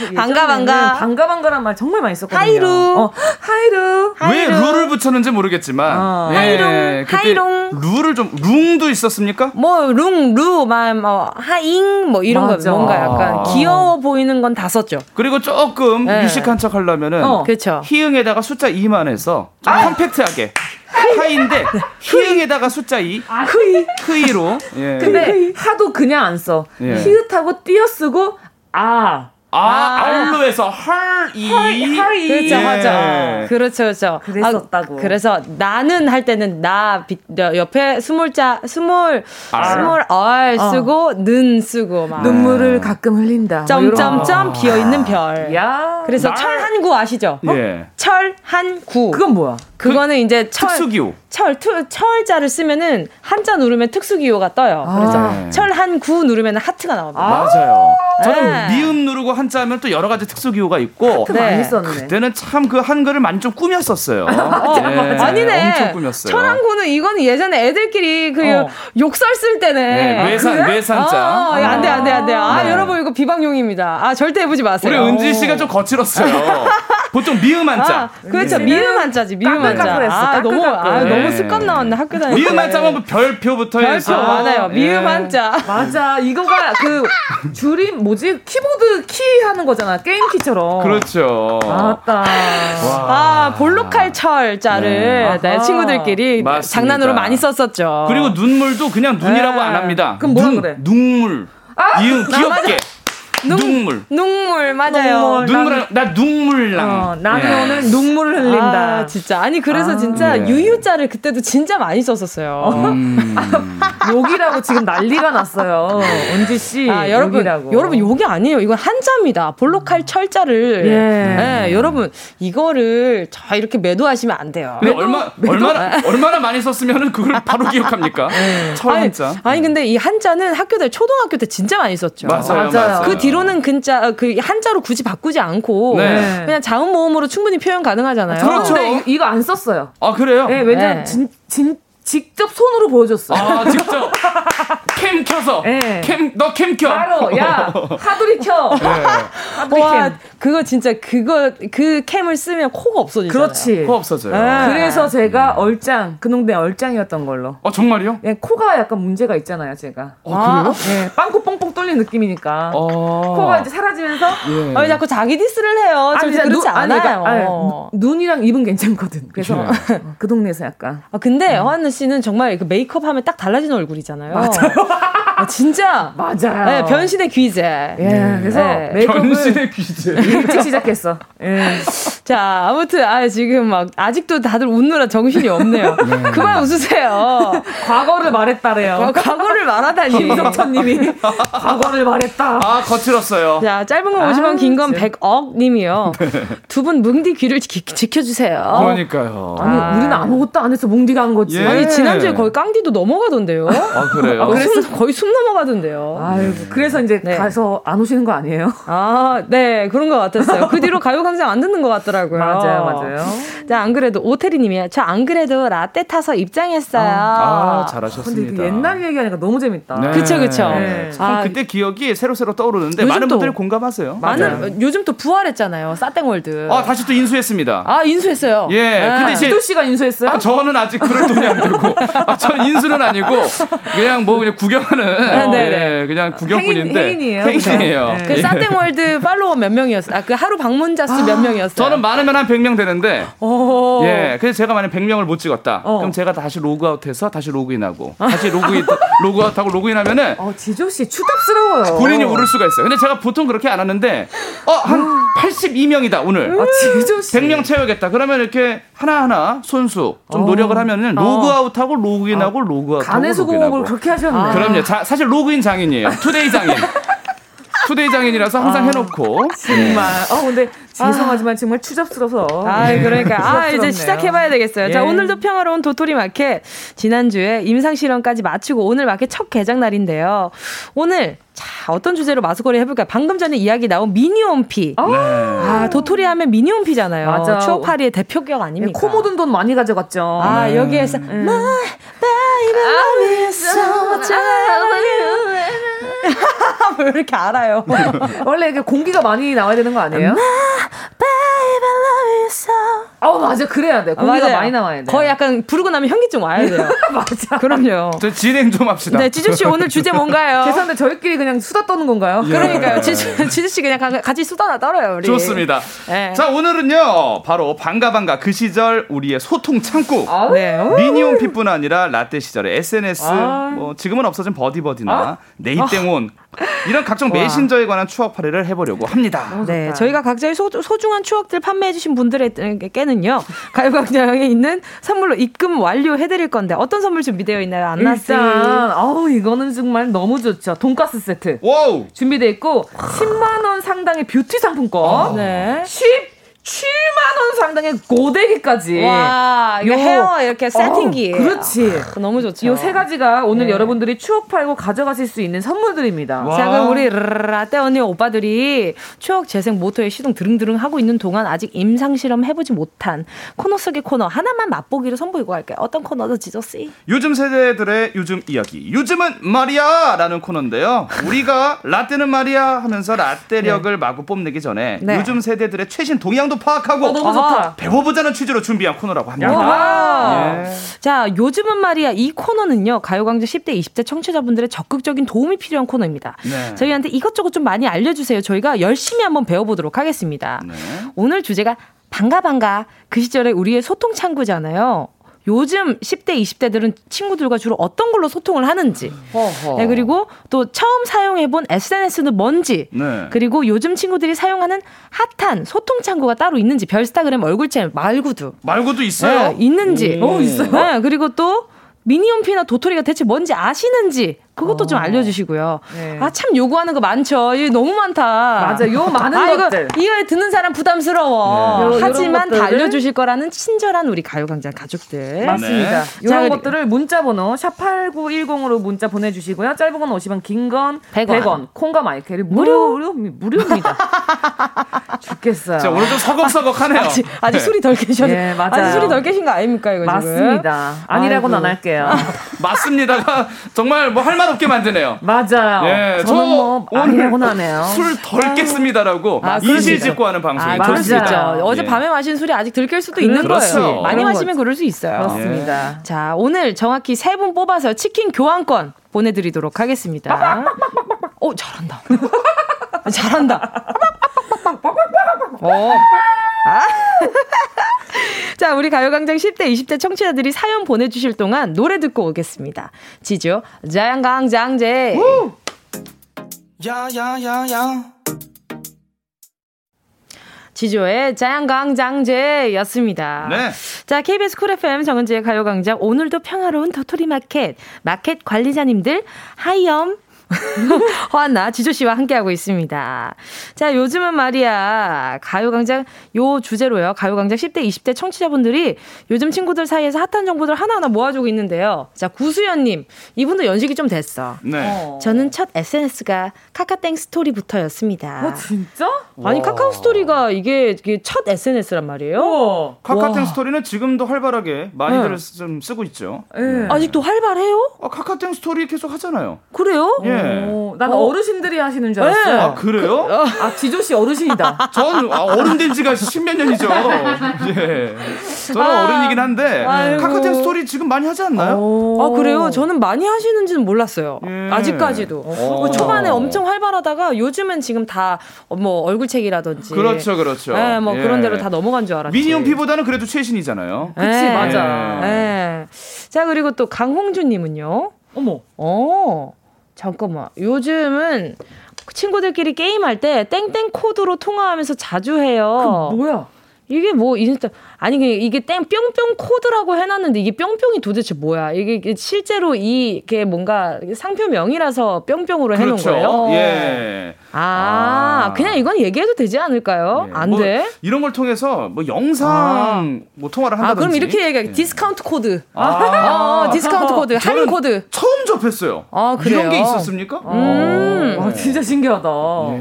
반가 반가. 반가 반가란 말 정말 많이 썼거든요. 하이루. 어, 하이루. 왜 룰을 붙였는지 모르겠지만. 어. 예, 하이롱. 하이롱. 룰을 좀 룽도 있었습니까? 뭐 룽, 루, 뭐 하잉 뭐 이런 맞아. 거 뭔가 약간 귀여워 보이는 건 다 썼죠. 그리고 조금 네. 유식한 척 하려면은 어. 그렇죠. 희응에다가 숫자 2만 해서 좀 아. 컴팩트하게. 하인데 희응에다가 숫자 2. 아, 흐이. 흐이로. 예. 근데 하도 그냥 안 써. 예. 히읗하고 띄어 쓰고 아. 아, 아, 알로에서 헐이. 헐이. 그렇죠, 예. 맞아. 그렇죠, 그렇죠. 그랬었다고. 아, 그래서 나는 할 때는 나 옆에 스몰 자, 스몰, 알. 스몰 얼 어. 쓰고, 어. 는 쓰고, 막. 눈물을 가끔 흘린다. 뭐 점점점 뭐 비어있는 별. 야. 그래서 철한구 아시죠? 어? 예. 철한구. 그건 뭐야? 그거는 그, 이제 철. 특수기호. 철, 투, 철자를 쓰면은 한자 누르면 특수기호가 떠요. 아. 그래서 네. 철한구 누르면 하트가 나옵니다. 아. 맞아요. 저는 네. 미음 누르고 한자 하면 또 여러 가지 특수기호가 있고. 네. 많이 썼네. 그때는 참 그 한글을 많이 좀 꾸몄었어요. 어, 네. 아니네. 엄청 꾸몄어요. 철한구는 이거는 예전에 애들끼리 그 어. 욕설 쓸 때네. 네, 외산, 그래? 외산자. 아, 아, 안 돼, 안 돼, 안 돼. 아, 네. 여러분 이거 비방용입니다. 아, 절대 해보지 마세요. 우리 은지 씨가 좀 거칠었어요. 보통 미음 한자. 아, 그렇죠. 미음 한자지, 미음 한자. 아, 너무, 아, 너무 습관 나왔네, 학교 다닐 때. 미음 한자면 별표부터 해서. 별표 많아요. 미음 예. 한자. 맞아. 이거가 그 줄임, 뭐지? 키보드 키 하는 거잖아. 게임 키처럼. 그렇죠. 맞다. 아, 볼록할 철자를 네. 네, 친구들끼리 맞습니다. 장난으로 많이 썼었죠. 그리고 눈물도 그냥 눈이라고 네. 안 합니다. 그럼 뭐라 그래? 눈물. 아, 이응 귀엽게. 눈물. 눈물 맞아요. 눈물 나 눈물랑. 어, 나는 예. 눈물을 흘린다. 아, 진짜 아니 그래서 아, 진짜 예. 유유자를 그때도 진짜 많이 썼었어요. 음. 욕이라고 지금 난리가 났어요. 은지 씨. 아, 여러분 욕이라고. 여러분 욕이 아니에요. 이건 한자입니다. 볼록할 철자를. 예. 예. 여러분 이거를 자 이렇게 매도하시면 안 돼요. 매도, 얼마 매도? 얼마나 얼마나 많이 썼으면 그걸 바로 기억합니까? 네. 철 한자. 아니, 아니 근데 이 한자는 학교 때 초등학교 때 진짜 많이 썼죠. 맞아요. 맞아요. 그 뒤로 는 근자 그 한자로 굳이 바꾸지 않고 네. 그냥 자음 모음으로 충분히 표현 가능하잖아요. 그렇죠. 근데 이거 안 썼어요. 아 그래요? 네, 왜냐면 네. 진, 진 직접 손으로 보여줬어요. 아, 직접 캠 켜서. 네. 캠, 너 캠 켜. 바로, 야, 하두리 켜. 네. 하두리 와, 캠. 그거 진짜, 그거, 그 캠을 쓰면 코가 없어지잖아요. 그렇지. 코 없어져요. 네. 그래서 제가 얼짱, 그놈의 얼짱이었던 걸로. 어, 정말요? 네, 코가 약간 문제가 있잖아요, 제가. 어, 그래요? 네, 빵코 뽕뽕 뚫린 느낌이니까. 어. 코가 이제 사라지면서. 예. 아, 자꾸 자기 디스를 해요. 아니, 절대 그렇지 눈, 않아요. 아니, 그러니까, 아니, 눈이랑 입은 괜찮거든. 그래서 예. 그 동네에서 약간. 아, 근데, 음. 허한나 씨는 정말 그 메이크업 하면 딱 달라지는 얼굴이잖아요. 맞아요. 아, 진짜. 맞아요. 네, 변신의 귀재. 예, 그래서 네. 메이크업을 변신의 귀재. 일찍 시작했어. 예. 자, 아무튼, 아, 지금 막, 아직도 다들 웃느라 정신이 없네요. 네. 그만 웃으세요. 과거를 말했다래요. 어, 과거를 말하다니. 김석천님이. 과거를 말했다. 아, 거칠었어요. 자, 짧은 건 50원, 아, 긴건 100억 님이요. 네. 두분 뭉디 귀를 지, 켜주세요 그러니까요. 아니, 아. 우리는 아무것도 안 해서 뭉디가 한 거지. 예. 아니, 지난주에 거의 깡디도 넘어가던데요. 아, 그래요? 아, 그래 서 거의 숨 넘어가던데요. 아유, 그래서 이제 네. 가서 안 오시는 거 아니에요? 아, 네. 그런 것 같았어요. 그 뒤로 가요광장 안 듣는 것 같더라고요. 맞아요, 맞아요. 자, 안 그래도 오태리 님이 저 안 그래도 라떼 타서 입장했어요. 아, 아 잘하셨습니다. 근데 그 옛날 얘기하니까 너무 재밌다. 네. 그쵸, 그쵸. 네. 아, 그때 기억이 새록새록 떠오르는데 많은 분들이 공감하세요. 많은, 요즘 또 부활했잖아요. 싸땡월드. 아, 다시 또 인수했습니다. 아, 인수했어요. 예. 아. 근데 이제. 씨가 인수했어요? 아, 저는 아직 그럴 돈이 안 되고. 아, 저는 인수는 아니고, 그냥 뭐 그냥 구 경하는. 어, 네, 네. 그냥 구경꾼인데. 행인, 이에요 행인이에요. 네. 그 예. 싸땡월드 팔로워 몇 명이었어요? 아, 그 하루 방문자 수 몇 명이었어요? 저는 많으면 한 100명 되는데. 오. 예. 그래서 제가 만약 100명을 못 찍었다. 어. 그럼 제가 다시 로그아웃해서 다시 로그인하고. 다시 로그인, 로그아웃하고 로그인하면은. 어, 지조 씨 추잡스러워요. 본인이 오를 수가 있어요. 근데 제가 보통 그렇게 안 하는데, 어, 한 82명이다, 오늘. 아, 지조 씨. 100명 채워야겠다. 그러면 이렇게 하나하나 손수 좀 어. 노력을 하면은 어. 로그아웃하고 로그인하고 어. 로그아웃하고. 가내 수공업을 그렇게 하셨네. 아. 그럼요. 자, 사실 로그인 장인이에요. today 장인. today 장인이라서 항상 아, 해놓고. 정말. 어, 근데 죄송하지만 아. 정말 추잡스러워서. 아, 그러니까. 아, 이제 시작해봐야 되겠어요. 예. 자, 오늘도 평화로운 도토리 마켓. 지난주에 임상 실험까지 마치고 오늘 마켓 첫 개장 날인데요. 오늘 자, 어떤 주제로 마스거리 해볼까요? 방금 전에 이야기 나온 미니홈피. 네. 아, 도토리 하면 미니홈피잖아요. 맞아. 추억파리의 대표격 아닙니까? 코 묻은 돈 많이 가져갔죠. 아, 네. 여기에서 음. My baby love you so much 왜 이렇게 알아요? 원래 이게 공기가 많이 나와야 되는 거 아니에요? 어 맞아. 그래야 돼. 공기가 아, 많이 나와야 돼. 거의 약간 부르고 나면 현기증 와야 돼요. 맞아. 그럼요. 저 진행 좀 합시다. 네 지주 씨 오늘 주제 뭔가요? 죄송한데 저희끼리 그냥 수다 떠는 건가요? 예. 그러니까요. 지주, 지주 씨 그냥 같이 수다나 떨어요 우리. 좋습니다. 네. 자 오늘은요 바로 반가 반가 그 시절 우리의 소통 창구. 아, 네. 미니홈피뿐 아니라 라떼 시절의 SNS 아. 뭐 지금은 없어진 버디버디나 아. 네이땡 온 이런 각종 메신저에 관한 추억 팔이를 해보려고 합니다. 네, 저희가 각자의 소, 중한 추억들 판매해주신 분들에게는요 가요광장에 있는 선물로 입금 완료해드릴 건데 어떤 선물 준비되어 있나요, 안나 씨? 일단 아우 이거는 정말 너무 좋죠. 돈가스 세트 와우. 준비돼 있고 10만 원 상당의 뷰티 상품권. 아, 네. 10 7만 원 상당의 고데기까지. 와, 이거 헤어 이렇게 세팅기. 어, 그렇지. 너무 좋죠. 이 세 가지가 오늘 네. 여러분들이 추억 팔고 가져가실 수 있는 선물들입니다. 와. 자, 그럼 우리 라떼 언니 오빠들이 추억 재생 모토에 시동 드릉드릉 하고 있는 동안 아직 임상 실험 해보지 못한 코너 속의 코너 하나만 맛보기로 선보이고 갈게요. 어떤 코너도 지저씨? 요즘 세대들의 요즘 이야기. 요즘은 말이야 라는 코너인데요. 우리가 라떼는 말이야 하면서 라떼력을 네. 마구 뽐내기 전에 네. 요즘 세대들의 최신 동향도 또 파악하고 어, 너무 좋다. 배워보자는 취지로 준비한 코너라고 합니다. 예. 자, 요즘은 말이야 이 코너는요. 가요광장 10대, 20대 청취자분들의 적극적인 도움이 필요한 코너입니다. 네. 저희한테 이것저것 좀 많이 알려주세요. 저희가 열심히 한번 배워보도록 하겠습니다. 네. 오늘 주제가 반가 반가 그 시절에 우리의 소통 창구잖아요. 요즘 10대, 20대들은 친구들과 주로 어떤 걸로 소통을 하는지. 네, 그리고 또 처음 사용해본 SNS는 뭔지. 네. 그리고 요즘 친구들이 사용하는 핫한 소통 창구가 따로 있는지. 별스타그램 얼굴챔 말고도. 말고도 있어요? 네, 있는지. 오, 있어요? 네, 그리고 또 미니홈피나 도토리가 대체 뭔지 아시는지 그것도 어. 좀 알려주시고요. 네. 아참 요구하는 거 많죠. 이 너무 많다. 맞아, 요 많은 아, 것들. 이거, 이거 듣는 사람 부담스러워. 네. 하지만 다 알려주실 거라는 친절한 우리 가요광장 가족들. 맞습니다. 네. 이런 자, 것들을 문자번호 샵 #8910으로 문자 보내주시고요. 짧은 건 50원, 긴 건 100원. 100원. 콩과 마이크를 무료 무료 무료입니다. 죽겠어요. 자, 오늘 좀 서걱서걱하네요. 아직, 아직 네. 술이 덜 깨셨. 네, 맞아요. 아직 술이 덜 깨신 거 아닙니까 이거 맞습니다. 지금? 아니라고는 안 할게요. 맞습니다가 정말 뭐 할 말 없게 만드네요. 맞아요. 예, 저는 뭐 아니라고는 하네요. 술 덜 깼습니다라고 아, 이실 짓고 하는 방송이 아, 맞죠. 어제 예. 밤에 마신 술이 아직 덜깰 수도 있는 그렇죠. 거예요. 많이 마시면. 그럴 수 있어요. 그렇습니다. 예. 자, 오늘 정확히 세 분 뽑아서 치킨 교환권 보내드리도록 하겠습니다. 오, 잘한다. 잘한다. 어. 아. 자, 우리 가요광장 10대, 20대 청취자들이 사연 보내주실 동안 노래 듣고 오겠습니다. 지조, 자양강장제. 야 야 야 야. 지조의 자양강장제였습니다. 네. 자, KBS 쿨 FM 정은지의 가요광장 오늘도 평화로운 도토리 마켓 마켓 관리자님들 하이엄 허한나 지조 씨와 함께하고 있습니다. 자, 요즘은 말이야. 가요광장 요 주제로요. 가요광장 10대, 20대 청취자분들이 요즘 친구들 사이에서 핫한 정보들 하나하나 모아주고 있는데요. 자, 구수연님. 이분도 연식이 좀 됐어. 네. 어. 저는 첫 SNS가 카카땡 스토리부터였습니다. 어, 진짜? 아니, 와. 카카오 스토리가 이게, 이게 첫 SNS란 말이에요. 어. 카카땡 와. 스토리는 지금도 활발하게 많이들 네. 좀 쓰고 있죠. 네. 아직도 활발해요? 아, 카카땡 스토리 계속 하잖아요. 그래요? 예. 네. 난 어. 르신들이 하시는 줄 알았어요. 네. 아, 그래요? 그, 아, 지조 씨 어르신이다. 전 아, 어른 된 지가 십몇 년이죠. 예. 저는 아, 어른이긴 한데 카카오톡 스토리 지금 많이 하지 않나요? 아, 그래요? 저는 많이 하시는지는 몰랐어요. 예. 아직까지도. 어. 초반에 엄청 활발하다가 요즘은 지금 다 뭐 얼굴책이라든지 그렇죠, 그렇죠. 네, 뭐 예. 그런 대로 다 넘어간 줄 알았지. 미니홈 피보다는 그래도 최신이잖아요. 그치, 예. 맞아. 예. 자, 그리고 또 강홍준님은요. 어머. 어. 잠깐만. 요즘은 친구들끼리 게임할 때 땡땡 코드로 통화하면서 자주 해요. 그 뭐야? 이게 뭐 인스타 아니 이게 땡 뿅뿅 코드라고 해놨는데 이게 뿅뿅이 도대체 뭐야? 이게 실제로 이게 뭔가 상표명이라서 뿅뿅으로 해놓은 그렇죠. 거예요. 예. 아, 아, 그냥 이건 얘기해도 되지 않을까요? 예. 안 뭐 돼? 이런 걸 통해서 뭐 영상 아. 뭐 통화를 한다든지. 아, 그럼 이렇게 얘기해. 예. 디스카운트 코드. 아, 어, 디스카운트 코드. 할인 코드. 처음 접했어요. 아, 그래요? 이런 게 있었습니까? 음. 와, 진짜 신기하다. 예.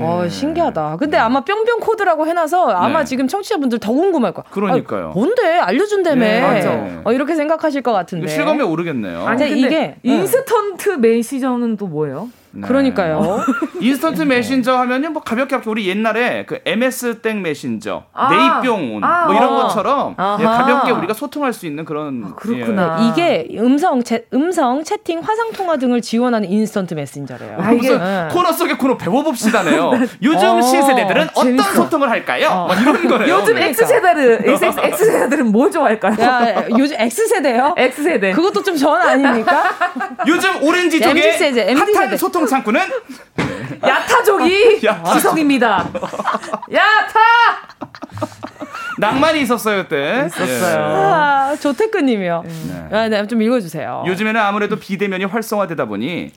어, 신기하다. 근데 아마 뿅뿅 코드라고 해놔서 아마 네. 지금 청취자분들 더 궁금할 거야. 그러니까요. 아, 뭔데? 알려준다며. 네, 어, 이렇게 생각하실 것 같은데. 실감이 오르겠네요. 아니, 이게 인스턴트 메신저는 또 뭐예요? 네. 그러니까요. 인스턴트 메신저 하면은 뭐 가볍게 가볍게 우리 옛날에 그 MS 땡 메신저, 아, 네이병 아, 뭐 이런 어. 것처럼 예, 가볍게 우리가 소통할 수 있는 그런 아, 그렇구나. 예. 이게 음성 채, 음성 채팅 화상 통화 등을 지원하는 인스턴트 메신저래요. 아, 이게 네. 코너 속의 코너 배워봅시다네요. 요즘 어, 신세대들은 어떤 소통을 할까요? 어. 막 이런 거래요. 요즘 그러니까. X 세대들 X, X 세대들은 뭘 좋아할까요? 야, 요즘 X 세대요? X 세대. 그것도 좀 전 아닙니까? 요즘 오렌지 쪽에 핫한 소통 창구는 야타족이 지성입니다. 야타! 낭만이 있었어요 그때. 있었어요. 아, 조태근님이요. 네. 아, 네, 좀 읽어주세요. 요즘에는 아무래도 비대면이 활성화되다 보니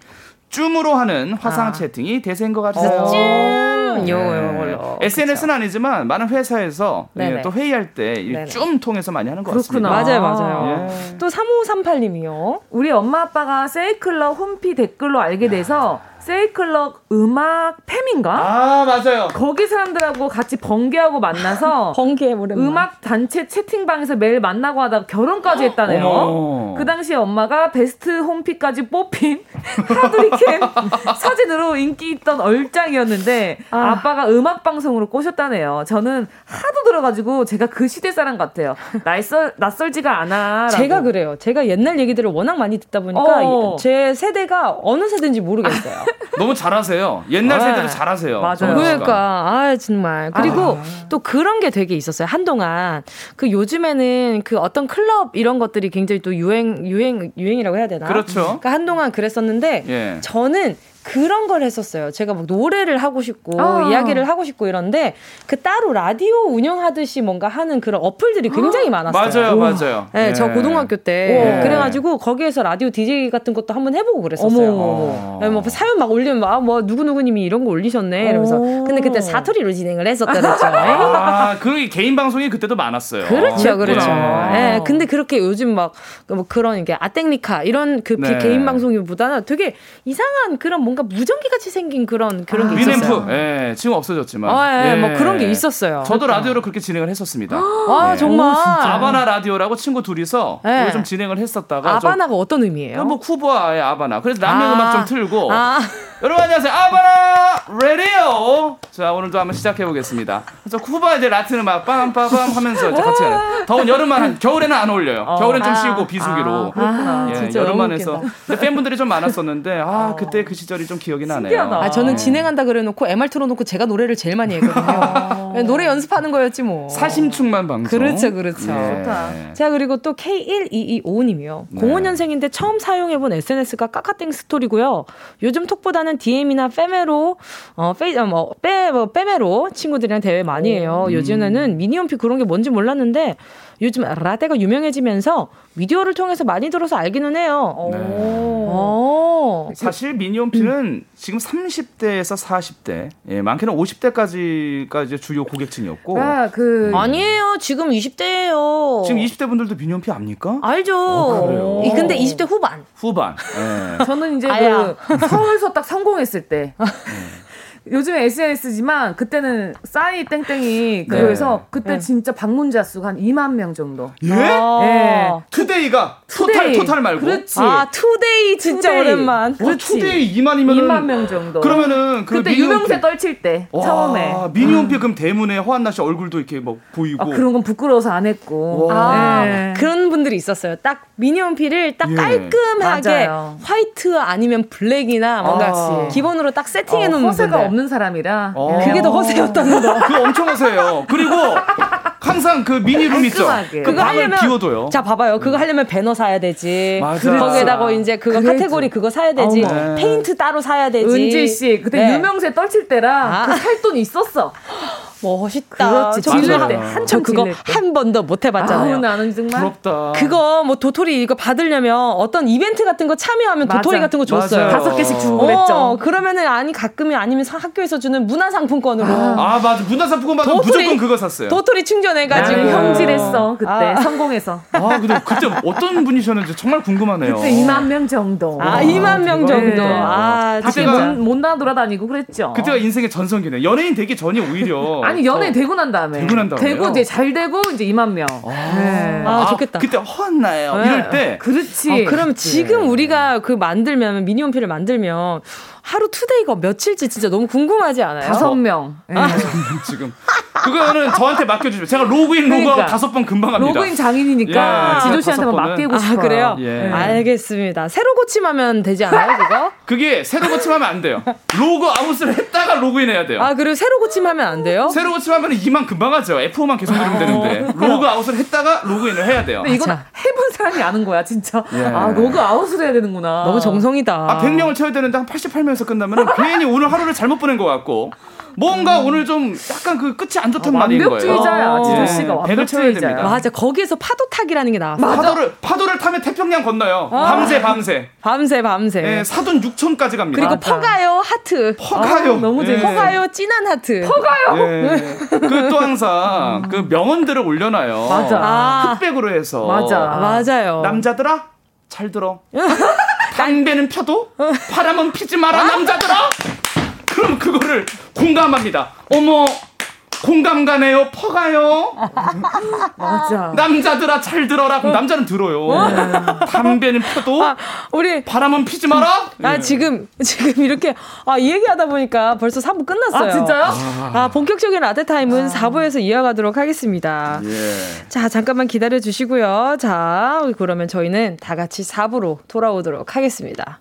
줌으로 하는 화상 아. 채팅이 대세인 것 같아요. 어. 줌, 요, 요, SNS는 아니지만 많은 회사에서 예, 또 회의할 때줌 통해서 많이 하는 것 그렇구나. 같습니다. 맞아요, 맞아요. 예. 또 3538님이요. 우리 엄마 아빠가 세이클럽 홈피 댓글로 알게 돼서 세이클럽 음악 팸인가? 아 맞아요. 거기 사람들하고 같이 번개하고 만나서 번개 오랜만. 음악 단체 채팅방에서 매일 만나고 하다가 결혼까지 했다네요. 어머. 그 당시 엄마가 베스트 홈피까지 뽑힌 하두리캠 사진으로 인기 있던 얼짱이었는데 아. 빠가 음악 방송으로 꼬셨다네요. 저는 하도 들어가지고 제가 그 시대 사람 같아요. 낯설 낯설지가 않아. 제가 그래요. 제가 옛날 얘기들을 워낙 많이 듣다 보니까 어. 제 세대가 어느 세대인지 모르겠어요. 너무 잘하세요. 옛날 아, 세대도 잘하세요. 맞아요. 그러니까 아 정말 그리고 아. 또 그런 게 되게 있었어요. 한동안 그 요즘에는 그 어떤 클럽 이런 것들이 굉장히 또 유행 유행 유행이라고 해야 되나? 그렇죠. 그러니까 한동안 그랬었는데 예. 저는 그런 걸 했었어요. 제가 막 노래를 하고 싶고 아. 이야기를 하고 싶고 이런데 그 따로 라디오 운영하듯이 뭔가 하는 그런 어플들이 굉장히 많았어요. 맞아요, 맞아요. 네, 네. 저 고등학교 때 오. 그래가지고 거기에서 라디오 DJ 같은 것도 한번 해보고 그랬었어요. 네, 뭐 사연 막 올리면 막 뭐 누구 누구님이 이런 거 올리셨네 이러면서 근데 그때 사투리로 진행을 했었더랬죠. 아, 그 개인 방송이 그때도 많았어요. 그렇죠, 그렇죠. 네, 근데 그렇게 요즘 막 뭐 그런 게 아땡리카 이런 그 네. 개인 방송이보다는 되게 이상한 그런 뭔가 무전기 같이 생긴 그런 그런 아, 게 있었어요. 위램프. 예, 지금 없어졌지만. 아, 예, 예. 뭐 그런 게 있었어요. 저도 그러니까. 라디오를 그렇게 진행을 했었습니다. 아, 예. 정말. 아바나 라디오라고 친구 둘이서 예. 좀 진행을 했었다가 아바나가 좀, 어떤 의미예요? 뭐 쿠바의 아바나. 그래서 남의 아. 음악 좀 틀고 아. 여러분 안녕하세요. 아바나 레디오. 자, 오늘도 한번 시작해 보겠습니다. 그래서 쿠바 이제 라틴 음악 빰빰빰 하면서 이제 같이 가요. 더운 여름만 한 겨울에는 안 어울려요. 어. 겨울엔 좀 쉬고 비수기로. 아, 예, 여름만 해서. 근데 팬분들이 좀 많았었는데 아, 어. 그때 그 시절이 좀 기억이 나네요. 아, 저는 네. 진행한다 그래 놓고 MR 틀어 놓고 제가 노래를 제일 많이 했거든요. 아. 노래 연습하는 거였지 뭐. 사심충만 방송. 그렇죠, 그렇죠. 네. 좋다. 자, 그리고 또 K1225님이요. 네. 05년생인데 처음 사용해본 SNS가 까카땡 스토리고요. 요즘 톡보다는 DM이나 페메로, 어, 페이, 어, 뭐, 빼, 뭐, 빼메로 친구들이랑 대회 많이 해요. 음. 요즘에는 미니홈피 그런 게 뭔지 몰랐는데 요즘 라떼가 유명해지면서 미디어를 통해서 많이 들어서 알기는 해요. 네. 오. 사실 미니홈피는 음. 지금 30대에서 40대, 예, 많게는 50대까지가 이제 주요 고객층이었고. 아, 그 아니에요. 지금 20대예요. 지금 20대 분들도 미니홈피 압니까? 알죠. 어, 근데 20대 후반. 후반. 예. 저는 이제 그 서울서 딱 성공했을 때. 네. 요즘에 SNS지만 그때는 싸이 땡땡이 그래서 네. 그때 네. 진짜 방문자 수가 한 2만 명 정도. 예? 아~ 예. today가 today. total total 말고. 그렇지. 아 today 진짜 today. 오랜만. 와, 투데이 2만이면 2만 명 정도. 그러면은 그 그때 유명세 떨칠 때 와, 처음에. 미니홈피 음. 그럼 대문에 허한나 씨 얼굴도 이렇게 막 보이고. 아, 그런 건 부끄러워서 안 했고. 아, 네. 그런 분들이 있었어요. 딱 미니홈피를 딱 예. 깔끔하게 맞아요. 화이트 아니면 블랙이나 뭔가 아. 기본으로 딱 세팅해 어, 놓는 어, 분들. 없는 사람이라 어. 그게 더 허세였다는 거. 그거 엄청 허세예요. 그리고 항상 그 미니룸 있죠. 그거 하려면 비워둬요. 자 봐봐요. 그거 하려면 배너 사야 되지. 맞아. 거기에다가 이제 그거 그래도. 카테고리 그거 사야 되지. 어, 페인트 따로 사야 되지. 은지 씨 그때 네. 유명세 떨칠 때라 아. 그 살돈 있었어. 멋있다. 그렇지. 때 한참 그거 한 번도 못 해봤잖아요. 아우, 나는 정말 부럽다. 그거 뭐 도토리 이거 받으려면 어떤 이벤트 같은 거 참여하면 맞아. 도토리 같은 거 줬어요. 다섯 개씩 주고 그랬죠. 어, 그러면은 아니 가끔이 아니면 학교에서 주는 문화상품권으로. 아, 아 맞아 문화상품권 받으면 무조건 그거 샀어요. 도토리 충전해가지고 네. 형질했어 그때 아. 성공해서. 아 근데 그때 어떤 분이셨는지 정말 궁금하네요. 그때 2만 명 정도. 아, 아 2만 명 정도. 아 그때가 못, 못 나돌아다니고 그랬죠. 그때가 인생의 전성기네. 연예인 되기 전이 오히려. 아니 연예인 되고 난 다음에. 되고 난 다음에. 되고 이제 잘 되고 이제 2만 명. 아, 네. 아, 아 좋겠다. 그때 허나요 네. 이럴 때. 그렇지. 어, 그럼 지금 우리가 그 만들면 미니홈피를 만들면 하루 today가 몇일지 진짜 너무 궁금하지 않아요? 다섯 명. 아. 지금. 그거는 저한테 맡겨주시면 제가 로그인 로그아웃 그러니까. 다섯 번 금방 합니다. 로그인 장인이니까 예, 지조 씨한테만 맡기고 아, 싶어요. 아, 그래요? 예. 알겠습니다. 새로 고침하면 되지 않아요, 그거? 그게 새로 고침하면 안 돼요. 로그아웃을 했다가 로그인해야 돼요. 아, 그리고 새로 고침하면 안 돼요? 새로 고침하면 이만 금방 하죠. F5만 계속 누르면 되는데. 로그아웃을 했다가 로그인을 해야 돼요. 이건 해본 사람이 아는 거야, 진짜. 예. 아, 로그아웃을 해야 되는구나. 너무 정성이다. 아, 100명을 쳐야 되는데 한 88명에서 끝나면 괜히 오늘 하루를 잘못 보낸 것 같고. 뭔가 음. 오늘 좀 약간 그 끝이 안 좋단 어, 말인 거예요. 완벽주의자야, 지조 씨가. 완벽주의자야. 맞아, 거기에서 파도 타기라는 게 나왔어. 파도를 파도를 타면 태평양 건너요. 아. 밤새 밤새. 밤새 밤새. 예, 사돈 팔촌까지 갑니다. 그리고 맞아. 퍼가요 하트. 퍼가요. 아, 너무 재 예. 퍼가요 진한 하트. 퍼가요. 예. 그또 항상 그 명언들을 올려놔요. 맞아. 아. 흑백으로 해서. 맞아. 맞아요. 남자들아 잘 들어. 담배는 펴도 바람은 피지 마라 남자들아. 그럼 그거를 공감합니다. 어머 공감 가네요. 퍼가요. 맞아. 남자들아 잘 들어라. 그럼 남자는 들어요. 네. 담배는 펴도 아, 우리 바람은 피지 마라. 아 네. 지금 지금 이렇게 아, 이 얘기하다 보니까 벌써 3부 끝났어요. 아 진짜요? 아, 아 본격적인 라떼 타임은 아. 4부에서 이어가도록 하겠습니다. 예. 자 잠깐만 기다려 주시고요. 자 그러면 저희는 다 같이 4부로 돌아오도록 하겠습니다.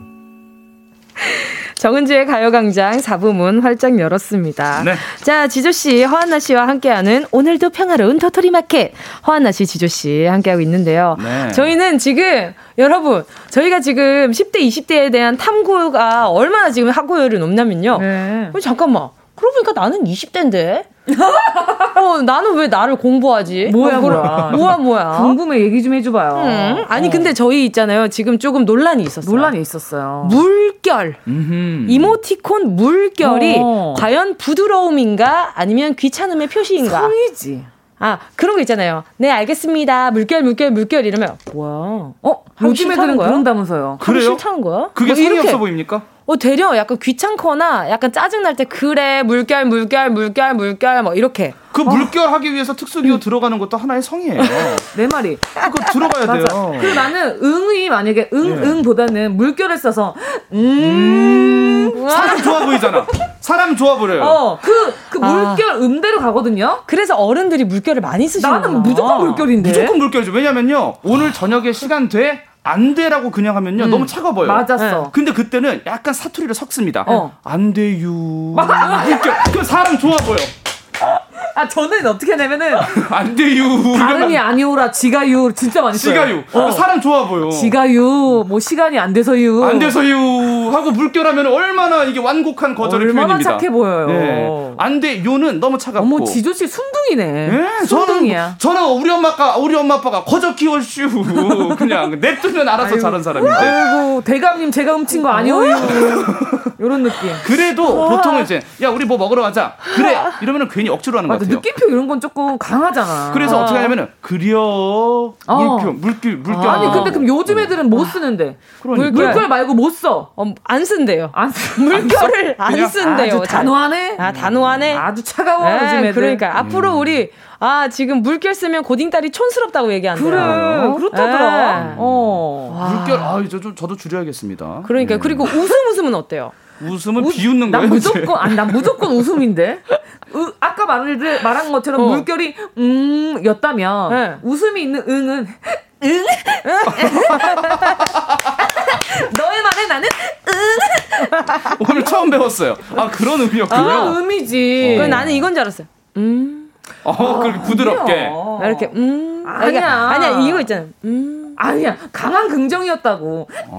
정은지의 가요광장 4부문 활짝 열었습니다. 네. 자, 지조씨, 허한나 씨와 함께하는 오늘도 평화로운 터토리 마켓. 허한나 씨, 지조씨 함께하고 있는데요. 네. 저희는 지금, 여러분, 저희가 지금 10대, 20대에 대한 탐구가 얼마나 지금 학구율이 높냐면요. 네. 잠깐만. 그러고 보니까 나는 20대인데? 어, 나는 왜 나를 공부하지? 뭐야, 어, 뭐야. 뭐야, 뭐야. 궁금해, 얘기 좀 해줘봐요. 음, 아니, 어. 근데 저희 있잖아요. 지금 조금 논란이 있었어요. 논란이 있었어요. 물결. 음흠. 이모티콘 물결이 어. 과연 부드러움인가 아니면 귀찮음의 표시인가? 성이지. 아, 그런 거 있잖아요. 네, 알겠습니다. 물결, 물결, 물결 이러면, 뭐야. 어? 요즘 애들은 그런다면서요. 그래요? 싫다는 거야? 그게 뭐 성의 없어 보입니까? 어, 되려 약간 귀찮거나 약간 짜증날 때 그래 물결 물결 물결 물결 뭐 이렇게 그 물결 하기 위해서 특수기호 음. 들어가는 것도 하나의 성이에요. 내 말이. 그거 들어가야 맞아. 돼요. 그리고 나는 응이 만약에 응, 예. 응보다는 물결을 써서 음. 음. 사람 좋아 보이잖아. 사람 좋아 보여요. 어, 그, 그 아. 물결 아. 음대로 가거든요. 그래서 어른들이 물결을 많이 쓰시는 나는 무조건 물결인데. 무조건 물결이죠. 왜냐면요. 오늘 저녁에 시간 돼? 안 돼라고 그냥 하면요 음. 너무 차가워요. 맞았어. 네. 근데 그때는 약간 사투리를 섞습니다. 어. 안 돼요. 물결. 그 사람 좋아 보여. 아 저는 어떻게 하냐면은 안 돼요. 다름이 아니오라 지가유 진짜 많이 써요. 지가유. 어. 사람 좋아 보여. 지가유. 뭐 시간이 안 돼서유. 안 돼서유 하고 물결하면 얼마나 이게 완곡한 거절의 얼마나 표현입니다. 착해 보여요. 네. 안 돼요는 너무 차갑고. 어머 지조 씨 순둥이네. 네, 순둥이야. 저는, 저는 우리 엄마가 우리 엄마 아빠가 거저 키워슈 그냥 냅두면 알아서 아유, 자란 사람인데. 아이고 대감님 제가 훔친 거 아니오유. 이런 느낌. 그래도 보통은 이제 야 우리 뭐 먹으러 가자. 그래 이러면은 괜히 억지로 하는 거 같아요. 느낌표 이런 건 조금 강하잖아. 그래서 어. 떻게 하냐면은 그려 어. 물표 물길 물결. 아 니 근데 그럼 요즘 애들은 못 쓰는데 그러니까. 물결 말고 못 써. 어, 안 쓴대요. 안 쓰. 물결을 안, 안 쓴대요. 아주 단호하네. 아 단호하네. 아주 차가워 네, 요즘 애들. 그러니까 음. 앞으로 우리 아 지금 물결 쓰면 고딩딸이 촌스럽다고 얘기한대요. 그래 그렇다더라. 네. 어. 물결 아 저, 저, 저도 줄여야겠습니다. 그러니까 네. 그리고 웃음 웃음은 어때요? 웃음은 우, 비웃는 거예요. 무조건 아니 난 무조건 웃음인데. 으, 아까 말을 말한 것처럼 어. 물결이 음였다면 네. 웃음이 있는 응은 응. 너의 말에 나는 응. 오늘 처음 배웠어요. 아 그런 의미였군요. 그런 의미지. 어. 나는 이건 줄 알았어요. 음. 어, 그렇게 부드럽게. 이렇게 음. 아니야. 아니야 이거 있잖아. 음. 아니야 강한 긍정이었다고. 어.